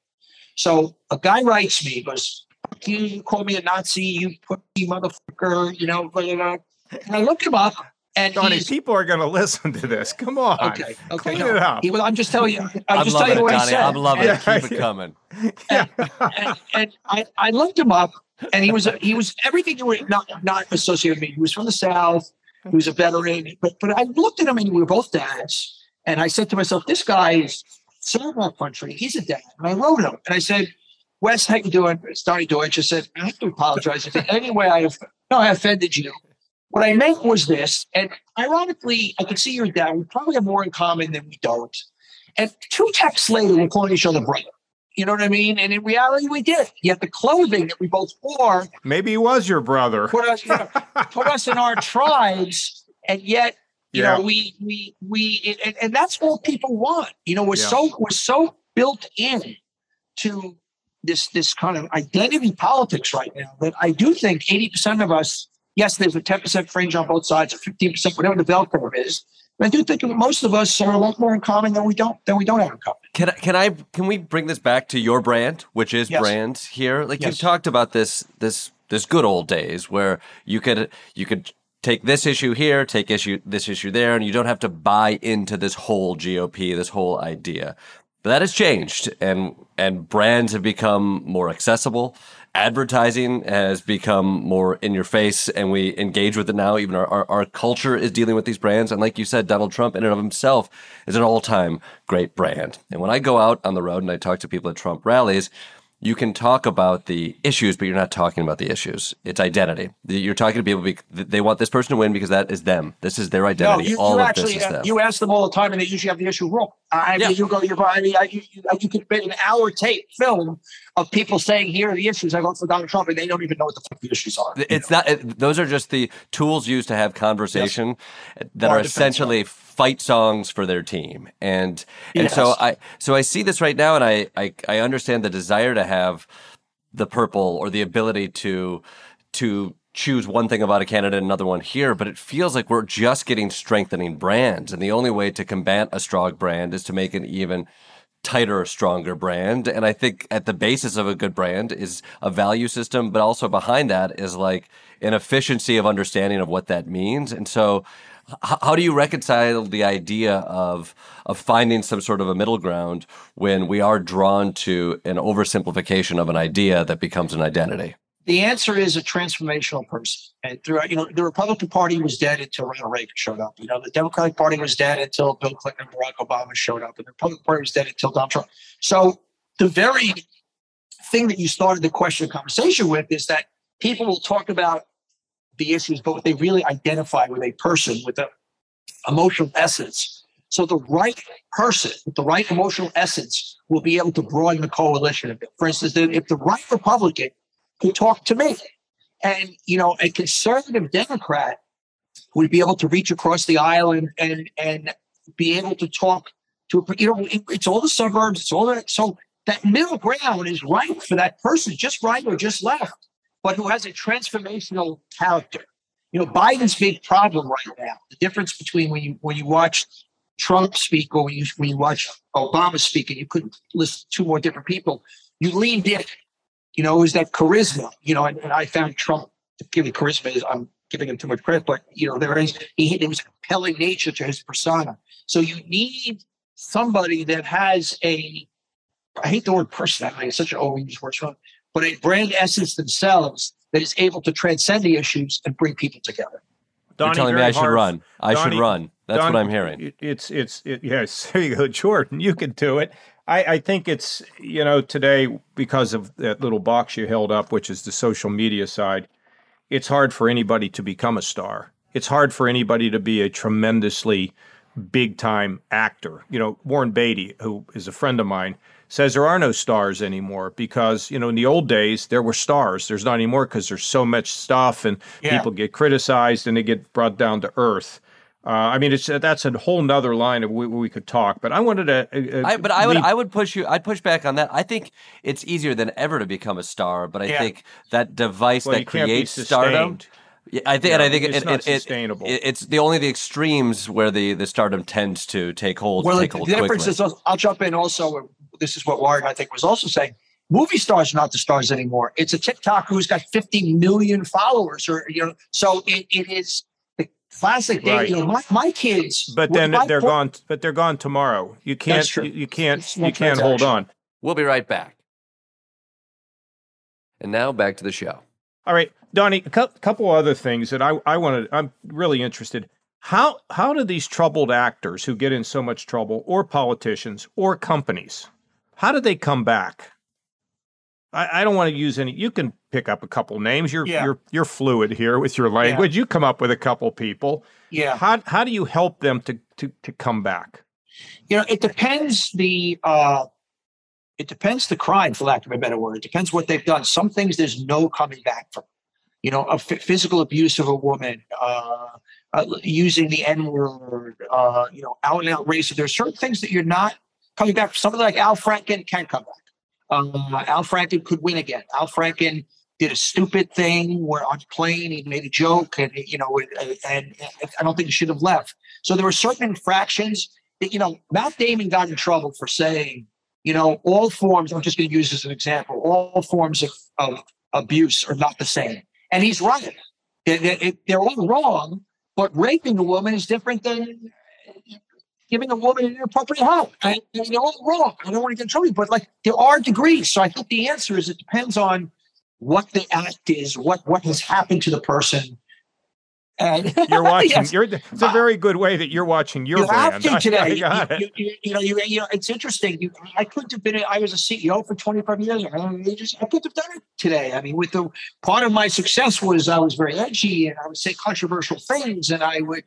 So a guy writes me, goes, "You, you call me a Nazi, you put me motherfucker," you know, blah, blah, blah. and I looked him up. And Johnny, people are going to listen to this. Come on. Okay. Okay. Clean no. it up. He, well, I'm just telling you. I'm, I'm just loving telling you it, what I said. I'm loving Yeah, it. Keep it yeah. coming. and, and, and I, I looked him up, and he was he was everything you were not not associated with me. He was from the South. He was a veteran, but but I looked at him, and we were both dads. And I said to myself, "This guy is served our country. He's a dad." And I wrote him, and I said, "Wes, how you doing?" It's Donny Deutsch. I said, "I have to apologize if in any way I have no I offended you." What I meant was this, and ironically, I can see your dad. We probably have more in common than we don't. And two texts later, we're calling each other brother. You know what I mean? And in reality, we did. Yet the clothing that we both wore Maybe he was your brother. put us, you know, put us in our tribes, and yet, you Yeah. know, we we we, and, and that's all people want. You know, we're Yeah. so we're so built in to this this kind of identity politics right now that I do think eighty percent of us, yes, there's a ten percent fringe on both sides, fifteen percent, whatever the bell curve is. But I do think most of us are a lot more in common than we don't than we don't have in common. Can I, can I can we bring this back to your brand, which is Yes. brand here? Like Yes. you've talked about this this this good old days where you could you could take this issue here, take issue this issue there, and you don't have to buy into this whole GOP, this whole idea. But that has changed, and and brands have become more accessible. Advertising has become more in your face, and we engage with it now. Even our, our, our culture is dealing with these brands. And like you said, Donald Trump, in and of himself, is an all time great brand. And when I go out on the road and I talk to people at Trump rallies, you can talk about the issues, but you're not talking about the issues. It's identity. You're talking to people because they want this person to win because that is them. This is their No, identity. you, All you of actually this is uh, them. you ask them all the time, and they usually have the issue wrong. I Yeah. you go, you I mean, I, you, you, uh, you could make an hour tape film of people saying, "Here are the issues." I vote for Donald Trump, and they don't even know what the fuck the issues are. It's not. It, those are just the tools used to have conversation that Our are essentially fight songs for their team. And and so I so I see this right now, and I, I I understand the desire to have the purple or the ability to to choose one thing about a candidate and another one here, but it feels like we're just getting strengthening brands, and the only way to combat a strong brand is to make an even tighter, stronger brand. And I think at the basis of a good brand is a value system, but also behind that is like an efficiency of understanding of what that means. And so, how do you reconcile the idea of of finding some sort of a middle ground when we are drawn to an oversimplification of an idea that becomes an identity? The answer is a transformational person. Uh, and throughout, you know, the Republican Party was dead until Ronald Reagan showed up. You know, the Democratic Party was dead until Bill Clinton and Barack Obama showed up, and the Republican Party was dead until Donald Trump. So the very thing that you started the question conversation with is that people will talk about the issues, but they really identify with a person with a emotional essence. So the right person with the right emotional essence will be able to broaden the coalition. For instance, if the right Republican could talk to me, and you know, a conservative Democrat would be able to reach across the aisle and and, and be able to talk to you know, it's all the suburbs, it's all that. So that middle ground is right for that person, just right or just left, but who has a transformational character. You know, Biden's big problem right now. The difference between when you when you watch Trump speak or when you when you watch Obama speak, and you couldn't list two more different people, you leaned in. You know, was that charisma. You know, and, and I found Trump giving charisma is I'm giving him too much credit, but you know, there is he there was a compelling nature to his persona. So you need somebody that has a I hate the word personality, it's such an overused word, but a brand essence themselves that is able to transcend the issues and bring people together. Donny, You're telling me I should run. I Donny, should run. That's Donny, what I'm hearing. It's it's it, yes. There you go, Jordan. You can do it. I, I think it's you know today because of that little box you held up, which is the social media side. It's hard for anybody to become a star. It's hard for anybody to be a tremendously big time actor. You know, Warren Beatty, who is a friend of mine, says there are no stars anymore because, you know, in the old days there were stars. There's not anymore because there's so much stuff and yeah. people get criticized and they get brought down to earth. Uh, I mean, it's that's a whole nother line of we, we could talk. But I wanted to. Uh, uh I, but I would I would push you. I'd push back on that. I think it's easier than ever to become a star. But I yeah. think that device well, that creates stardom yeah, I think, yeah, and I think it's it, not it, sustainable. It, it's the only the extremes where the the stardom tends to take hold. Well, take the, hold the difference quickly. is, I'll jump in also. This is what Warren I think was also saying. Movie stars are not the stars anymore. It's a TikTok who's got 50 million followers, or you know, so it, it is the classic day. Right. You know, my, my kids. But then they're gone. But they're gone tomorrow. You can't. You, you can't. You can't hold on. We'll be right back. And now back to the show. All right, Donny, a couple other things that I, I wanted, I'm really interested. How, how do these troubled actors who get in so much trouble, or politicians, or companies, how do they come back? I, I don't want to use any. You can pick up a couple names. You're yeah. you're you're fluid here with your language. Yeah. You come up with a couple people. Yeah. How how do you help them to to to come back? You know, it depends the uh, it depends the crime, for lack of a better word. It depends what they've done. Some things there's no coming back from. You know, a f- physical abuse of a woman, uh, uh, using the N word, uh, you know, out and out racist. There's certain things that you're not coming back. Somebody like Al Franken can come back. Uh, Al Franken could win again. Al Franken did a stupid thing where on plane he made a joke, and you know, and, and I don't think he should have left. So there were certain infractions that you know, Matt Damon got in trouble for saying you know, all forms, I'm just going to use as an example, all forms of, of abuse are not the same. And he's right. They, are all wrong, but raping a woman is different than giving a woman an inappropriate hug. And, they're all wrong. I don't want to get in trouble, but like there are degrees. So I think the answer is it depends on what the act is, what what has happened to the person, and you're watching. yes. You're, it's a uh, very good way that you're watching your you brand. Have to today. you, you, you, you, know, you, you know, it's interesting. You, I couldn't have been. I was a CEO for 25 years. I, just, I couldn't have done it today. I mean, with the part of my success was I was very edgy and I would say controversial things, and I would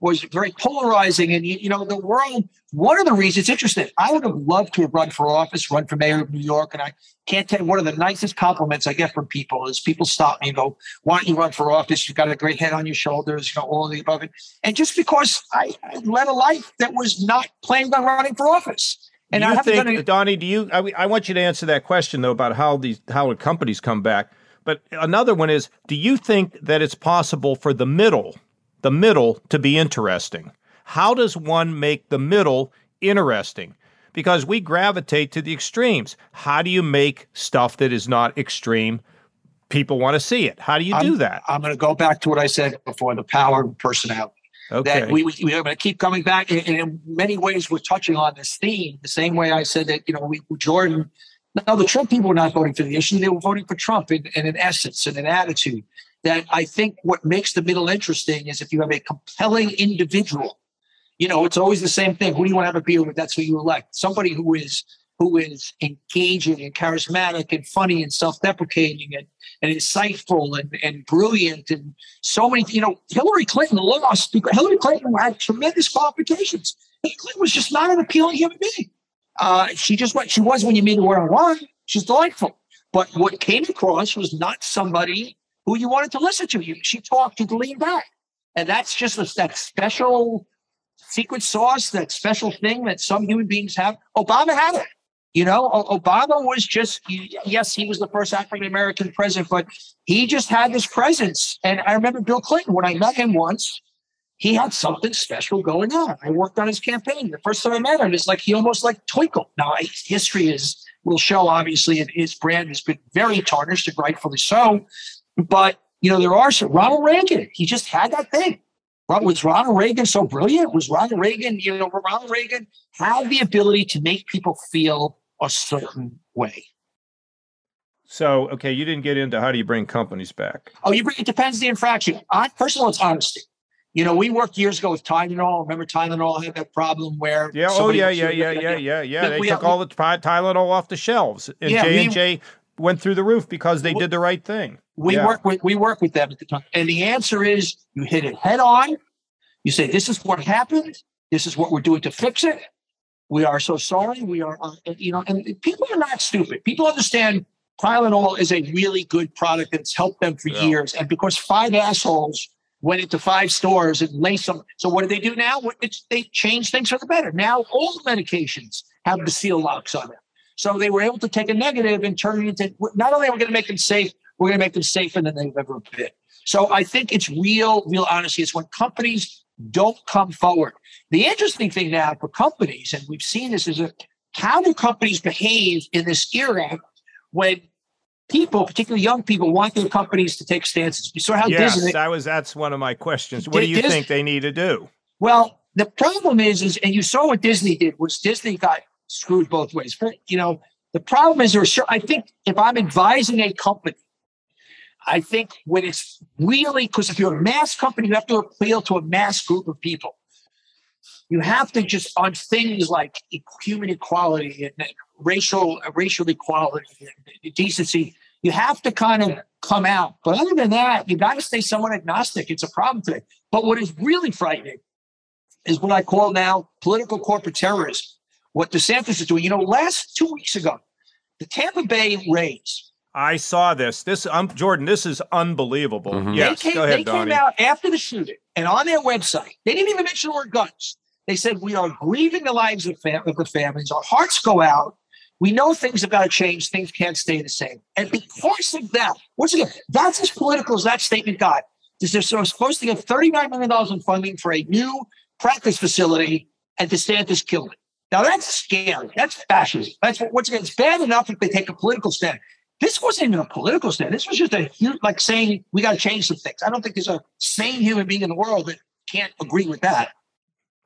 was very polarizing. And, you, know, the world, one of the reasons, it's interesting, I would have loved to have run for office, run for mayor of New York. And I can't tell you, one of the nicest compliments I get from people is people stop me and go, why don't you run for office? You've got a great head on your shoulders, you know, all of the above it. And just because I, I led a life that was not planning on running for office. And do you I think, any- Donny, do you, I, I want you to answer that question though, about how these, how the companies come back. But another one is, do you think that it's possible for the middle the middle to be interesting. How does one make the middle interesting? Because we gravitate to the extremes. How do you make stuff that is not extreme? People want to see it. How do you I'm, do that? I'm going to go back to what I said before the power of personality. Okay. That we, we, we're going to keep coming back. And in many ways, we're touching on this theme, the same way I said that, you know, we, Jordan, Now, the Trump people were not voting for the issue. They were voting for Trump in, in an essence and an attitude that I think what makes the middle interesting is if you have a compelling individual. You know, it's always the same thing. Who do you want to have a beer with? That's who you elect. Somebody who is who is engaging and charismatic and funny and self-deprecating and, and insightful and, and brilliant and so many, you know, Hillary Clinton lost because Hillary Clinton had tremendous qualifications. Hillary Clinton was just not an appealing human being. Uh, she just what she was when you meet her one on one. She's delightful. But what came across was not somebody who you wanted to listen to. You, she talked, you'd lean back. And that's just a, that special secret sauce, that special thing that some human beings have. Obama had it. You know, Obama was just, yes, he was the first African American president, but he just had this presence. And I remember Bill Clinton, when I met him once, he had something special going on. I worked on his campaign. The first time I met him, it's like he almost like twinkled. Now, history is will show obviously and his brand has been very tarnished and rightfully so. But you know, there are some Ronald Reagan. He just had that thing. Was Ronald Reagan so brilliant? Was Ronald Reagan, you know, Ronald Reagan had the ability to make people feel a certain way. So, okay, you didn't get into how do you bring companies back? Oh, you bring it depends the infraction. I, first of all, it's honesty. You know, we worked years ago with Tylenol. Remember, Tylenol had that problem where yeah, oh yeah, yeah, yeah, yeah, yeah, yeah. They took all the Tylenol off the shelves, and J and J went through the roof because they did the right thing. We yeah. work with we work with them at the time, and the answer is you hit it head on. You say this is what happened. This is what we're doing to fix it. We are so sorry. We are, uh, you know, and people are not stupid. People understand Tylenol is a really good product that's helped them for yeah. years, and because five assholes went into five stores and laced them. So what do they do now? It's, they change things for the better. Now all the medications have the seal locks on them. So they were able to take a negative and turn it into not only are we going to make them safe, we're going to make them safer than they've ever been. So I think it's real, real honesty. It's when companies don't come forward. The interesting thing now for companies, and we've seen this, is a, how do companies behave in this era when people, particularly young people, want their companies to take stances? You saw how yes, Disney. that was that's one of my questions. What do you Disney, think they need to do? Well, the problem is, is and you saw what Disney did was Disney got screwed both ways. You know, the problem is, there's I think if I'm advising a company, I think when it's really because if you're a mass company, you have to appeal to a mass group of people. You have to just on things like human equality and racial uh, racial equality and decency. You have to kind of come out. But other than that, you've got to stay somewhat agnostic. It's a problem today. But what is really frightening is what I call now political corporate terrorism what DeSantis is doing. You know, last two weeks ago, the Tampa Bay Rays. I saw this. This, um, Jordan, this is unbelievable. Mm-hmm. Yes, they came, go ahead, they came out after the shooting, and on their website, they didn't even mention the word guns. They said, "We are grieving the lives of, fam- of the families. Our hearts go out. We know things have got to change. Things can't stay the same." And because of that, once again, that's as political as that statement got. They're supposed to get $39 million in funding for a new practice facility, and DeSantis killed it. Now that's scary. That's fascism. That's once again, it's bad enough if they take a political stand. This wasn't even a political stand. This was just a like saying we got to change some things. I don't think there's a sane human being in the world that can't agree with that.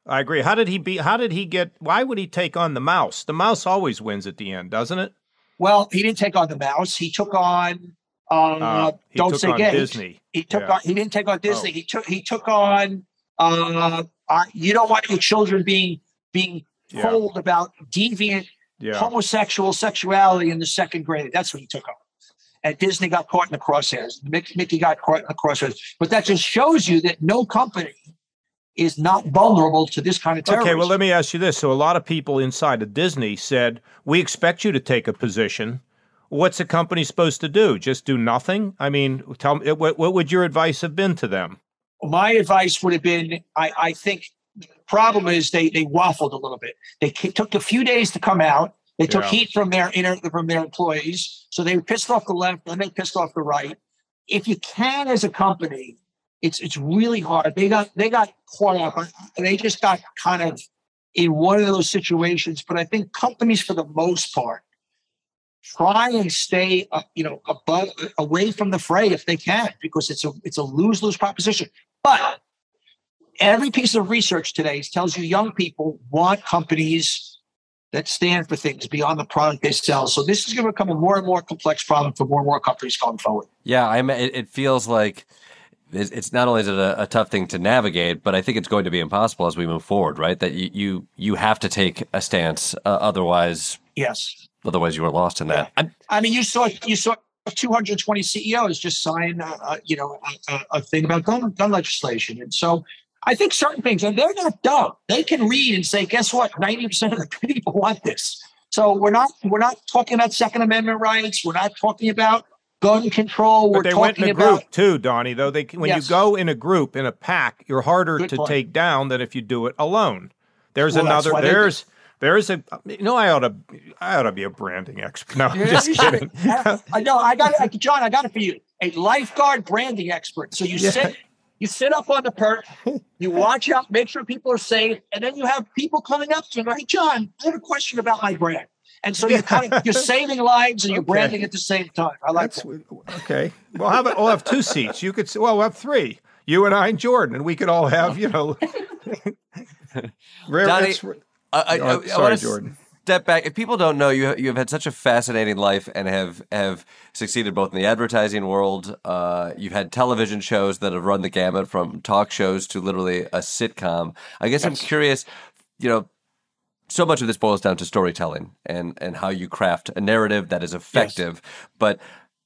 I agree. How did he be? How did he get? Why would he take on the mouse? The mouse always wins at the end, doesn't it? Well, he didn't take on the mouse. He took on. Uh, uh, he don't say gay. Disney. He took yeah. on. He didn't take on Disney. Oh. He took. He took on. Uh, you don't want your children being being yeah. told about deviant yeah. homosexual sexuality in the second grade. That's what he took on. And Disney got caught in the crosshairs. Mickey got caught in the crosshairs. But that just shows you that no company is not vulnerable to this kind of terrorism. Okay, well, let me ask you this. So, a lot of people inside of Disney said, We expect you to take a position. What's a company supposed to do? Just do nothing? I mean, tell me, what, what would your advice have been to them? My advice would have been I, I think The problem is they they waffled a little bit. They took a few days to come out. They took yeah. heat from their inner from their employees, so they pissed off the left and they pissed off the right. If you can, as a company, it's it's really hard. They got they got caught up. They just got kind of in one of those situations. But I think companies, for the most part, try and stay uh, you know above away from the fray if they can, because it's a it's a lose lose proposition. But every piece of research today tells you young people want companies that stand for things beyond the product they sell. So this is going to become a more and more complex problem for more and more companies going forward. Yeah, I mean, it, it feels like it's not only is it a, a, tough thing to navigate, but I think it's going to be impossible as we move forward. Right? That you you, you have to take a stance, uh, otherwise Yes. Otherwise, you are lost in that. Yeah. I mean, you saw you saw 220 CEOs just sign, uh, you know, a, a, thing about gun, gun legislation, and so I think certain things, and they're not dumb. They can read and say, guess what? 90% of the people want this. So we're not we're not talking about Second Amendment rights. We're not talking about gun control. We're but they talking went in a about, group too, Donny. Though they when Yes. you go in a group in a pack, you're harder Good to point. take down than if you do it alone. There's Well, another. There's there's a. You know, I ought to I ought to be a branding expert. No, I'm just kidding. I I know. I got it, John. I got it for you. A lifeguard branding expert. So you Yeah. sit, you sit up on the perch, you watch out, make sure people are safe, and then you have people coming up to you and "Hey, John, I have a question about my brand." And so you're kind of you're saving lives and you're Okay. branding at the same time. I like That's that. okay. We'll have. We'll have two seats. You could. s- Well, we'll have three. You and I and Jordan, and we could all have. You know. Donny, it's- I, I, I, sorry, want to Jordan. Step back. If people don't know, you you have had such a fascinating life and have have succeeded both in the advertising world. Uh, you've had television shows that have run the gamut from talk shows to literally a sitcom. I guess I'm curious. You know, so much of this boils down to storytelling and and how you craft a narrative that is effective. But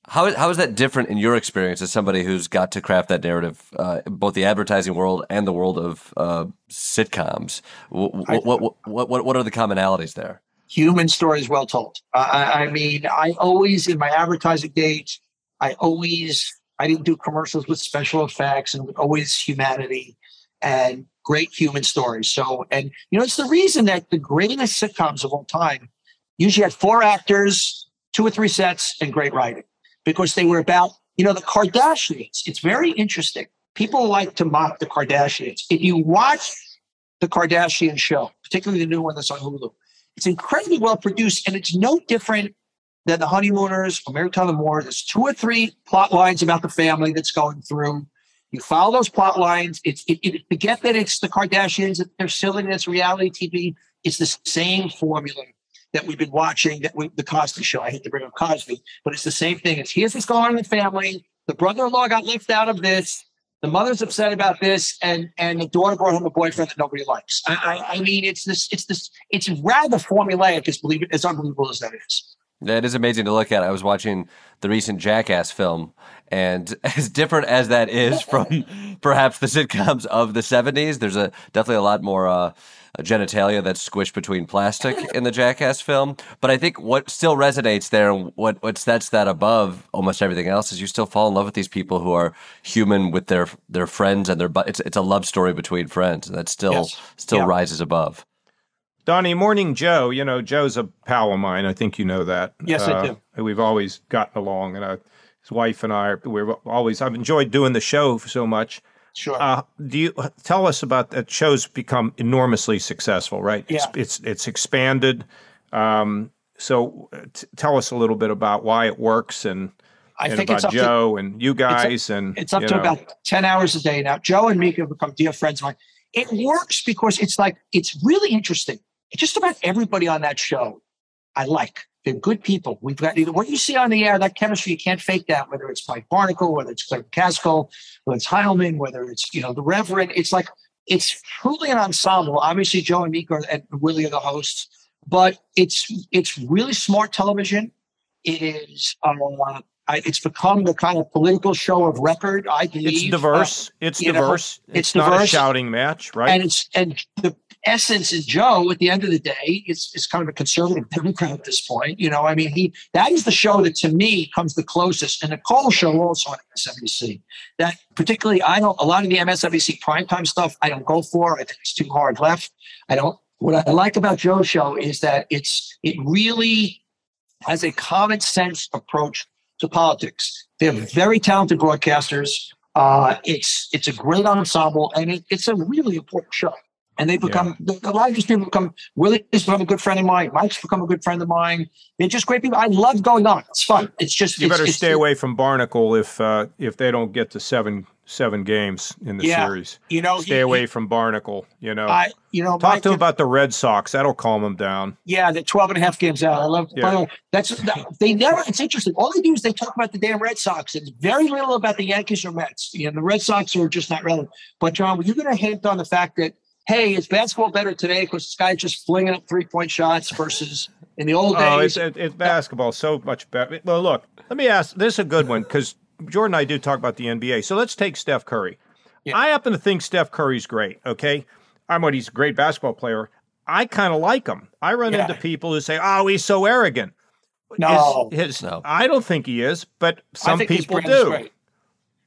how is, how is that different in your experience as somebody who's got to craft that narrative, uh, both the advertising world and the world of uh, sitcoms? What, I- what, what, what, what, what are the commonalities there? Human stories well told. I, I mean, I always in my advertising days, I always I didn't do commercials with special effects and always humanity and great human stories. So, and you know, it's the reason that the greatest sitcoms of all time usually had four actors, two or three sets, and great writing because they were about you know the Kardashians. It's very interesting. People like to mock the Kardashians. If you watch the Kardashian show, particularly the new one that's on Hulu, it's incredibly well produced, and it's no different than the honeymooners or Moore. There's two or three plot lines about the family that's going through. You follow those plot lines. It's it, it, forget that it's the Kardashians. that They're silliness, reality TV. It's the same formula that we've been watching. That we, the Cosby Show. I hate to bring up Cosby, but it's the same thing. It's here's what's going on in the family. The brother-in-law got left out of this. The mother's upset about this, and and the daughter brought home a boyfriend that nobody likes. I, I, I mean, it's this, it's this, it's rather formulaic as believe as unbelievable as that is. It is amazing to look at. I was watching the recent Jackass film, and as different as that is from perhaps the sitcoms of the '70s, there's a definitely a lot more uh, genitalia that's squished between plastic in the Jackass film. But I think what still resonates there, and what what sets that above almost everything else, is you still fall in love with these people who are human with their their friends and their. bu- It's it's a love story between friends, and that still Yes. still Yeah. rises above. Donny, morning Joe. You know, Joe's a pal of mine. I think you know that. Yes, I do. We've always gotten along, and uh, his wife and I, we've always, I've enjoyed doing the show so much. Sure. Uh, do you tell us about that? Show's become enormously successful, right? Yeah. It's, it's, it's expanded. Um, so uh, t- tell us a little bit about why it works and, I and think about it's up to Joe and you guys. and It's up to know. about 10 hours a day now. Joe and Mika have become dear friends of mine. It works because it's like, it's really interesting. Just about everybody on that show I like. They're good people. We've got what you see on the air, that chemistry, you can't fake that, whether it's Mike Barnicle, whether it's Claire McCaskill, whether it's Heilemann, whether it's, you know, the Reverend. It's like, it's truly an ensemble. Obviously, Joe and Mika are- and Willie are the hosts, but it's it's really smart television. It is um, I, it's become the kind of political show of record. I believe It's Uh, diverse. it's you know, diverse. it's, it's not a shouting match, right? and it's and the essence is Joe. At the end of the day, it's it's kind of a conservative Democrat at this point. You know, I mean, he that is the show that to me comes the closest, and the Cole show also on MSNBC. That particularly, I don't a lot of the MSNBC primetime stuff. I don't go for. I think it's too hard left. I don't. What I like about Joe's show is that it's it really has a common sense approach to politics. They're very talented broadcasters. Uh, it's it's a great ensemble, and it, it's a really important show. And they become a lot of these people become Willie's become a good friend of mine. Mike's become a good friend of mine. They're just great people. I love going on. It's fun. It's just you it's- better it's- stay away from Barnicle if uh, if they don't get to seven seven games in the Yeah. series. You know, Stay he- away from Barnicle. You know, I you know talk Mike to him about the Red Sox. That'll calm them down. Yeah, they're 12 and a half games out. I love Yeah. the that's they never it's interesting. All they do is they talk about the damn Red Sox. It's very little about the Yankees or Mets. You know, the Red Sox are just not relevant. But John, were you gonna hint on the fact that hey, is basketball better today because this guy's just flinging up three point shots versus in the old Oh, days? it's, it's basketball so much better. Well, look, let me ask. This is a good one because Jordan and I do talk about the NBA. So let's take Steph Curry. Yeah. I happen to think Steph Curry's great. Okay, I'm what he's a great basketball player. I kind of like him. I run Yeah. into people who say, "Oh, he's so arrogant." No. His- his- No. I don't think he is, but I some think people brand is do.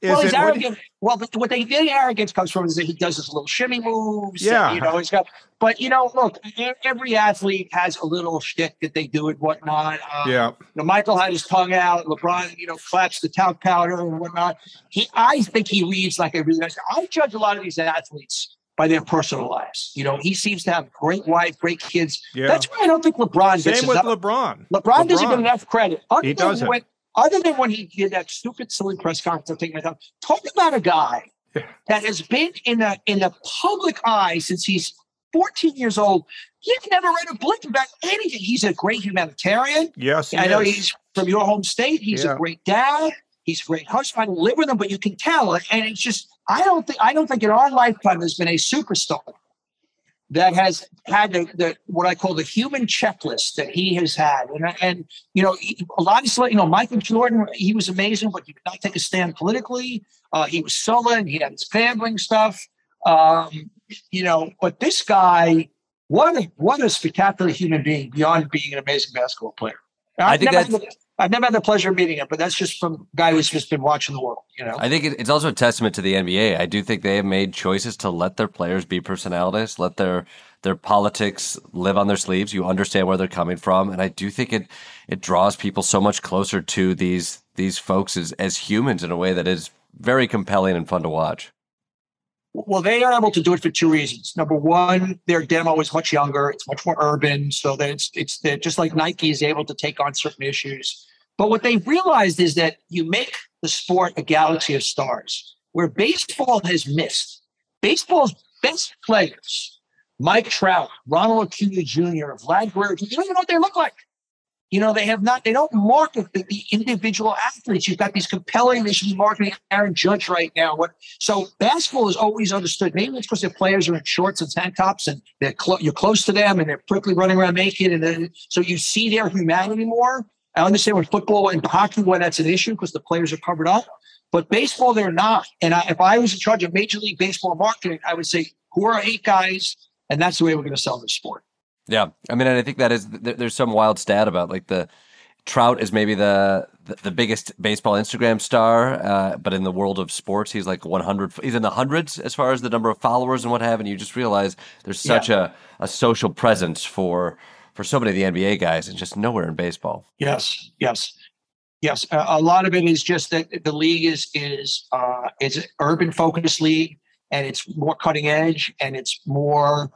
Well, he's it what- arrogant. well, but what they the arrogance comes from is that he does his little shimmy moves. and, Yeah. you know, he's got. But you know, look, every athlete has a little shtick that they do and whatnot. Uh, yeah, You know, Michael had his tongue out. LeBron, you know, claps the talc powder and whatnot. He, I think he reads like a really nice. I judge a lot of these athletes by their personal lives. You know, he seems to have great wife, great kids. yeah. That's why I don't think LeBron gets Same his with up- LeBron. LeBron, doesn't get enough credit. Other He doesn't. When, other than when he did that stupid, silly press conference, taking my time. Talk about a guy Yeah. that has been in the in the public eye since he's 14 years old. You've never read a blip about anything. He's a great humanitarian. Yes, I know he's from your home state. He's Yeah. a great dad. He's a great husband. I don't live with him, but you can tell. And it's just, I don't think, I don't think in our lifetime there's been a superstar that has had the, the what I call the human checklist that he has had. And, and you know, a lot of, you know, Michael Jordan, he was amazing, but he could not take a stand politically. Uh, he was sullen. He had his gambling stuff. Um, you know, but this guy, what a, what a spectacular human being beyond being an amazing basketball player. I I've think that's- I've never had the pleasure of meeting him, but that's just from a guy who's just been watching the world. You know, I think it's also a testament to the NBA. I do think they have made choices to let their players be personalities, let their their politics live on their sleeves. You understand where they're coming from, and I do think it it draws people so much closer to these these folks as as humans in a way that is very compelling and fun to watch. Well, they are able to do it for two reasons. Number one, their demo is much younger; it's much more urban, so that it's it's that just like Nike is able to take on certain issues. But what they've realized is that you make the sport a galaxy of stars, where baseball has missed. Baseball's best players, Mike Trout, Ronald Acuna Jr., Vlad Guerrero, you don't even know what they look like. You know, they have not, they don't market the, the individual athletes. You've got these compelling, they should be marketing Aaron Judge right now. What so basketball is always understood. Maybe it's because their players are in shorts and tank tops and they're clo- you're close to them and they're quickly running around naked. And then so you see their humanity more. I understand with football and hockey why that's an issue because the players are covered up. But baseball, they're not. And I, if I was in charge of Major League Baseball marketing, I would say, who are eight guys? And that's the way we're going to sell this sport. Yeah, I mean, and I think that is there- there's some wild stat about like the Trout is maybe the the, biggest baseball Instagram star, uh, but in the world of sports, he's like 100. He's in the hundreds as far as the number of followers and what have. And you just realize there's such a, a social presence for for so many of the NBA guys, and just nowhere in baseball. Yes, yes, yes. A, a lot of it is just that the league is is uh, it's an urban focused league, and it's more cutting edge, and it's more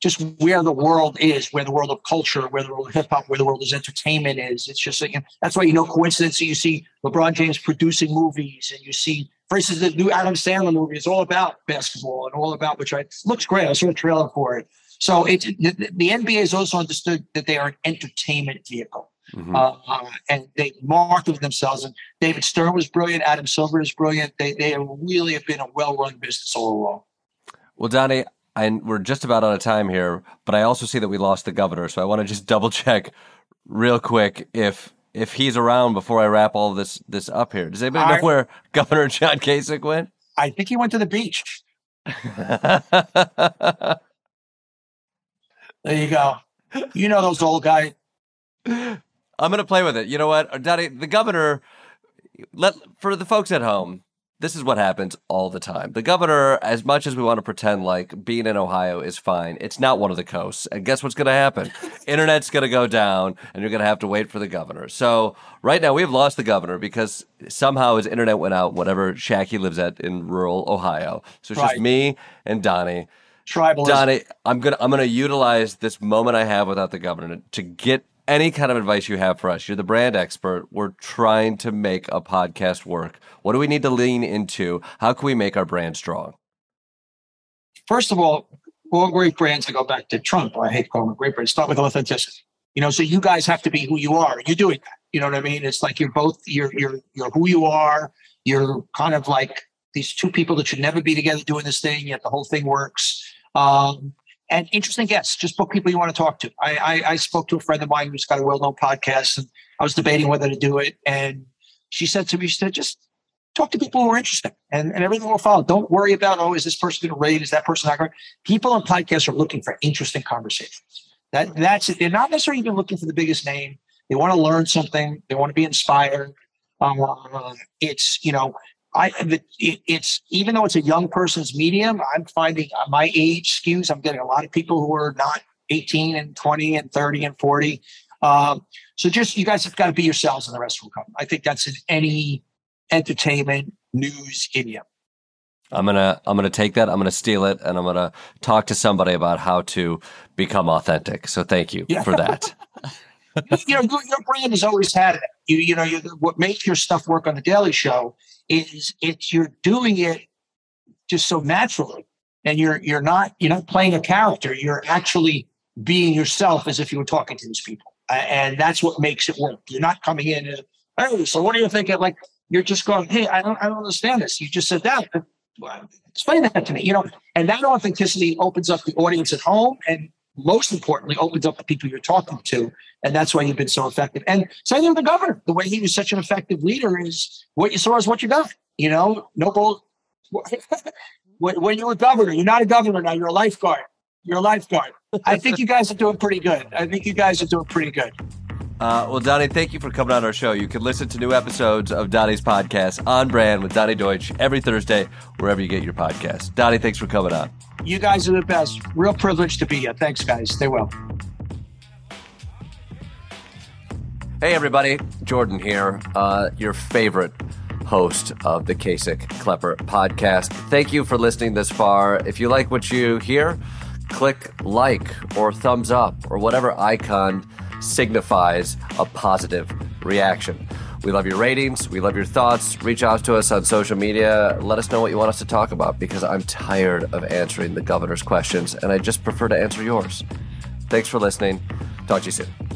just where the world is, where the world of culture, where the world of hip hop, where the world of entertainment is. It's just like, that's why you know coincidence. You see LeBron James producing movies, and you see, for instance, the new Adam Sandler movie is all about basketball and all about which I looks great. I saw a trailer for it. So it's the, the NBA has also understood that they are an entertainment vehicle Mhm. uh, uh, and they marketed themselves. And David Stern was brilliant. Adam Silver is brilliant. They they really have been a well run business all along. Well, Donny, I, we're just about out of time here, but I also see that we lost the governor, so I want to just double check real quick if if he's around before I wrap all this this up here. Does anybody know where Governor John Kasich went? I think he went to the beach. There you go. You know those old guys. I'm gonna play with it. You know what, Daddy? The governor. Let for the folks at home. This is what happens all the time. The governor, as much as we want to pretend like being in Ohio is fine, it's not one of the coasts. And guess what's going to happen? Internet's going to go down, and you're going to have to wait for the governor. So right now we've lost the governor because somehow his internet went out. Whatever shack he lives at in rural Ohio. So it's just me and Donny. Tribalism. Donny, I'm gonna I'm gonna utilize this moment I have without the governor to get any kind of advice you have for us. You're the brand expert. We're trying to make a podcast work. What do we need to lean into? How can we make our brand strong? First of all, all great brands, I go back to Trump. I hate calling them great brands. Start with authenticity. You know, so you guys have to be who you are. You're doing that. You know what I mean? It's like you're both you're you're you're who you are. You're kind of like these two people that should never be together doing this thing, yet the whole thing works. Um, and interesting guests. Just book people you want to talk to. I, I, I spoke to a friend of mine who's got a well known podcast, and I was debating whether to do it. And she said to me, she said, just talk to people who are interesting and, and everything will follow. Don't worry about, oh, is this person going to rate? Is that person not going to? People on podcasts are looking for interesting conversations. That That's it. They're not necessarily even looking for the biggest name. They want to learn something. They want to be inspired. Um, it's, you know, I, it, it's even though it's a young person's medium, I'm finding my age skews. I'm getting a lot of people who are not 18 and 20 and 30 and 40. Um, so just you guys have got to be yourselves, and the rest will come. I think that's in any entertainment news idiom. I'm gonna I'm gonna take that. I'm gonna steal it, and I'm gonna talk to somebody about how to become authentic. So thank you yeah. for that. you know, your, your, brand has always had it. You you know, you, what makes your stuff work on the Daily Show is it's you're doing it just so naturally, and you're you're not you're not playing a character. You're actually being yourself as if you were talking to these people, and that's what makes it work. You're not coming in and hey, so what do you think? Like you're just going, hey, I don't I don't understand this. You just said that explain that to me, you know, and that authenticity opens up the audience at home and most importantly opens up the people you're talking to. And that's why you've been so effective. And same thing with the governor. The way he was such an effective leader is what you saw is what you got. You know, no bull. when you're a governor, you're not a governor now, you're a lifeguard. You're a lifeguard. I think you guys are doing pretty good. I think you guys are doing pretty good. Uh, well, Donny, thank you for coming on our show. You can listen to new episodes of Donny's podcast on brand with Donny Deutsch every Thursday, wherever you get your podcast. Donny, thanks for coming on. You guys are the best. Real privilege to be here. Thanks, guys. Stay well. Hey, everybody. Jordan here, uh, your favorite host of the Kasich Klepper podcast. Thank you for listening this far. If you like what you hear, click like or thumbs up or whatever icon signifies a positive reaction. We love your ratings. We love your thoughts. Reach out to us on social media. Let us know what you want us to talk about because I'm tired of answering the governor's questions and I just prefer to answer yours. Thanks for listening. Talk to you soon.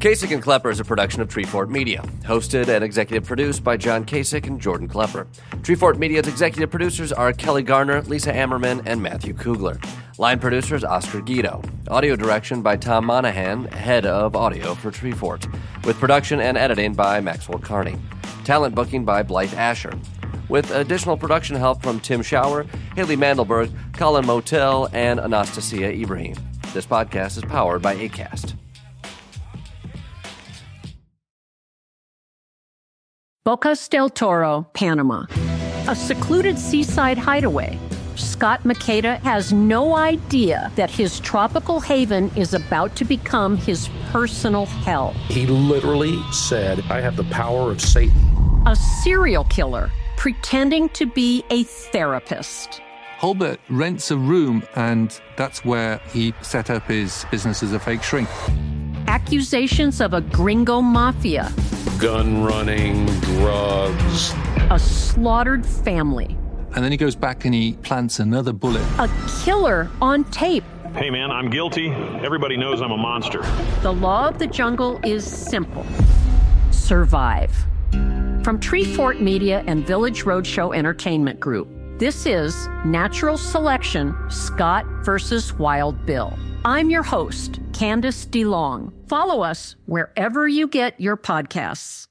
Kasich and Klepper is a production of Treefort Media, hosted and executive produced by John Kasich and Jordan Klepper. Treefort Media's executive producers are Kelly Garner, Lisa Ammerman, and Matthew Kugler. Line producers Oscar Guido. Audio direction by Tom Monahan, head of audio for Treefort, with production and editing by Maxwell Carney. Talent booking by Blythe Asher. With additional production help from Tim Shower, Haley Mandelberg, Colin Motel, and Anastasia Ibrahim. This podcast is powered by ACAST. Bocas del Toro, Panama. A secluded seaside hideaway. Scott Makeda has no idea that his tropical haven is about to become his personal hell. He literally said, I have the power of Satan. A serial killer pretending to be a therapist. Holbert rents a room, and that's where he set up his business as a fake shrink. Accusations of a gringo mafia gun running, drugs, a slaughtered family. And then he goes back and he plants another bullet. A killer on tape. Hey man, I'm guilty. Everybody knows I'm a monster. The law of the jungle is simple survive. From Treefort Media and Village Roadshow Entertainment Group, this is Natural Selection Scott versus Wild Bill. I'm your host, Candice DeLong. Follow us wherever you get your podcasts.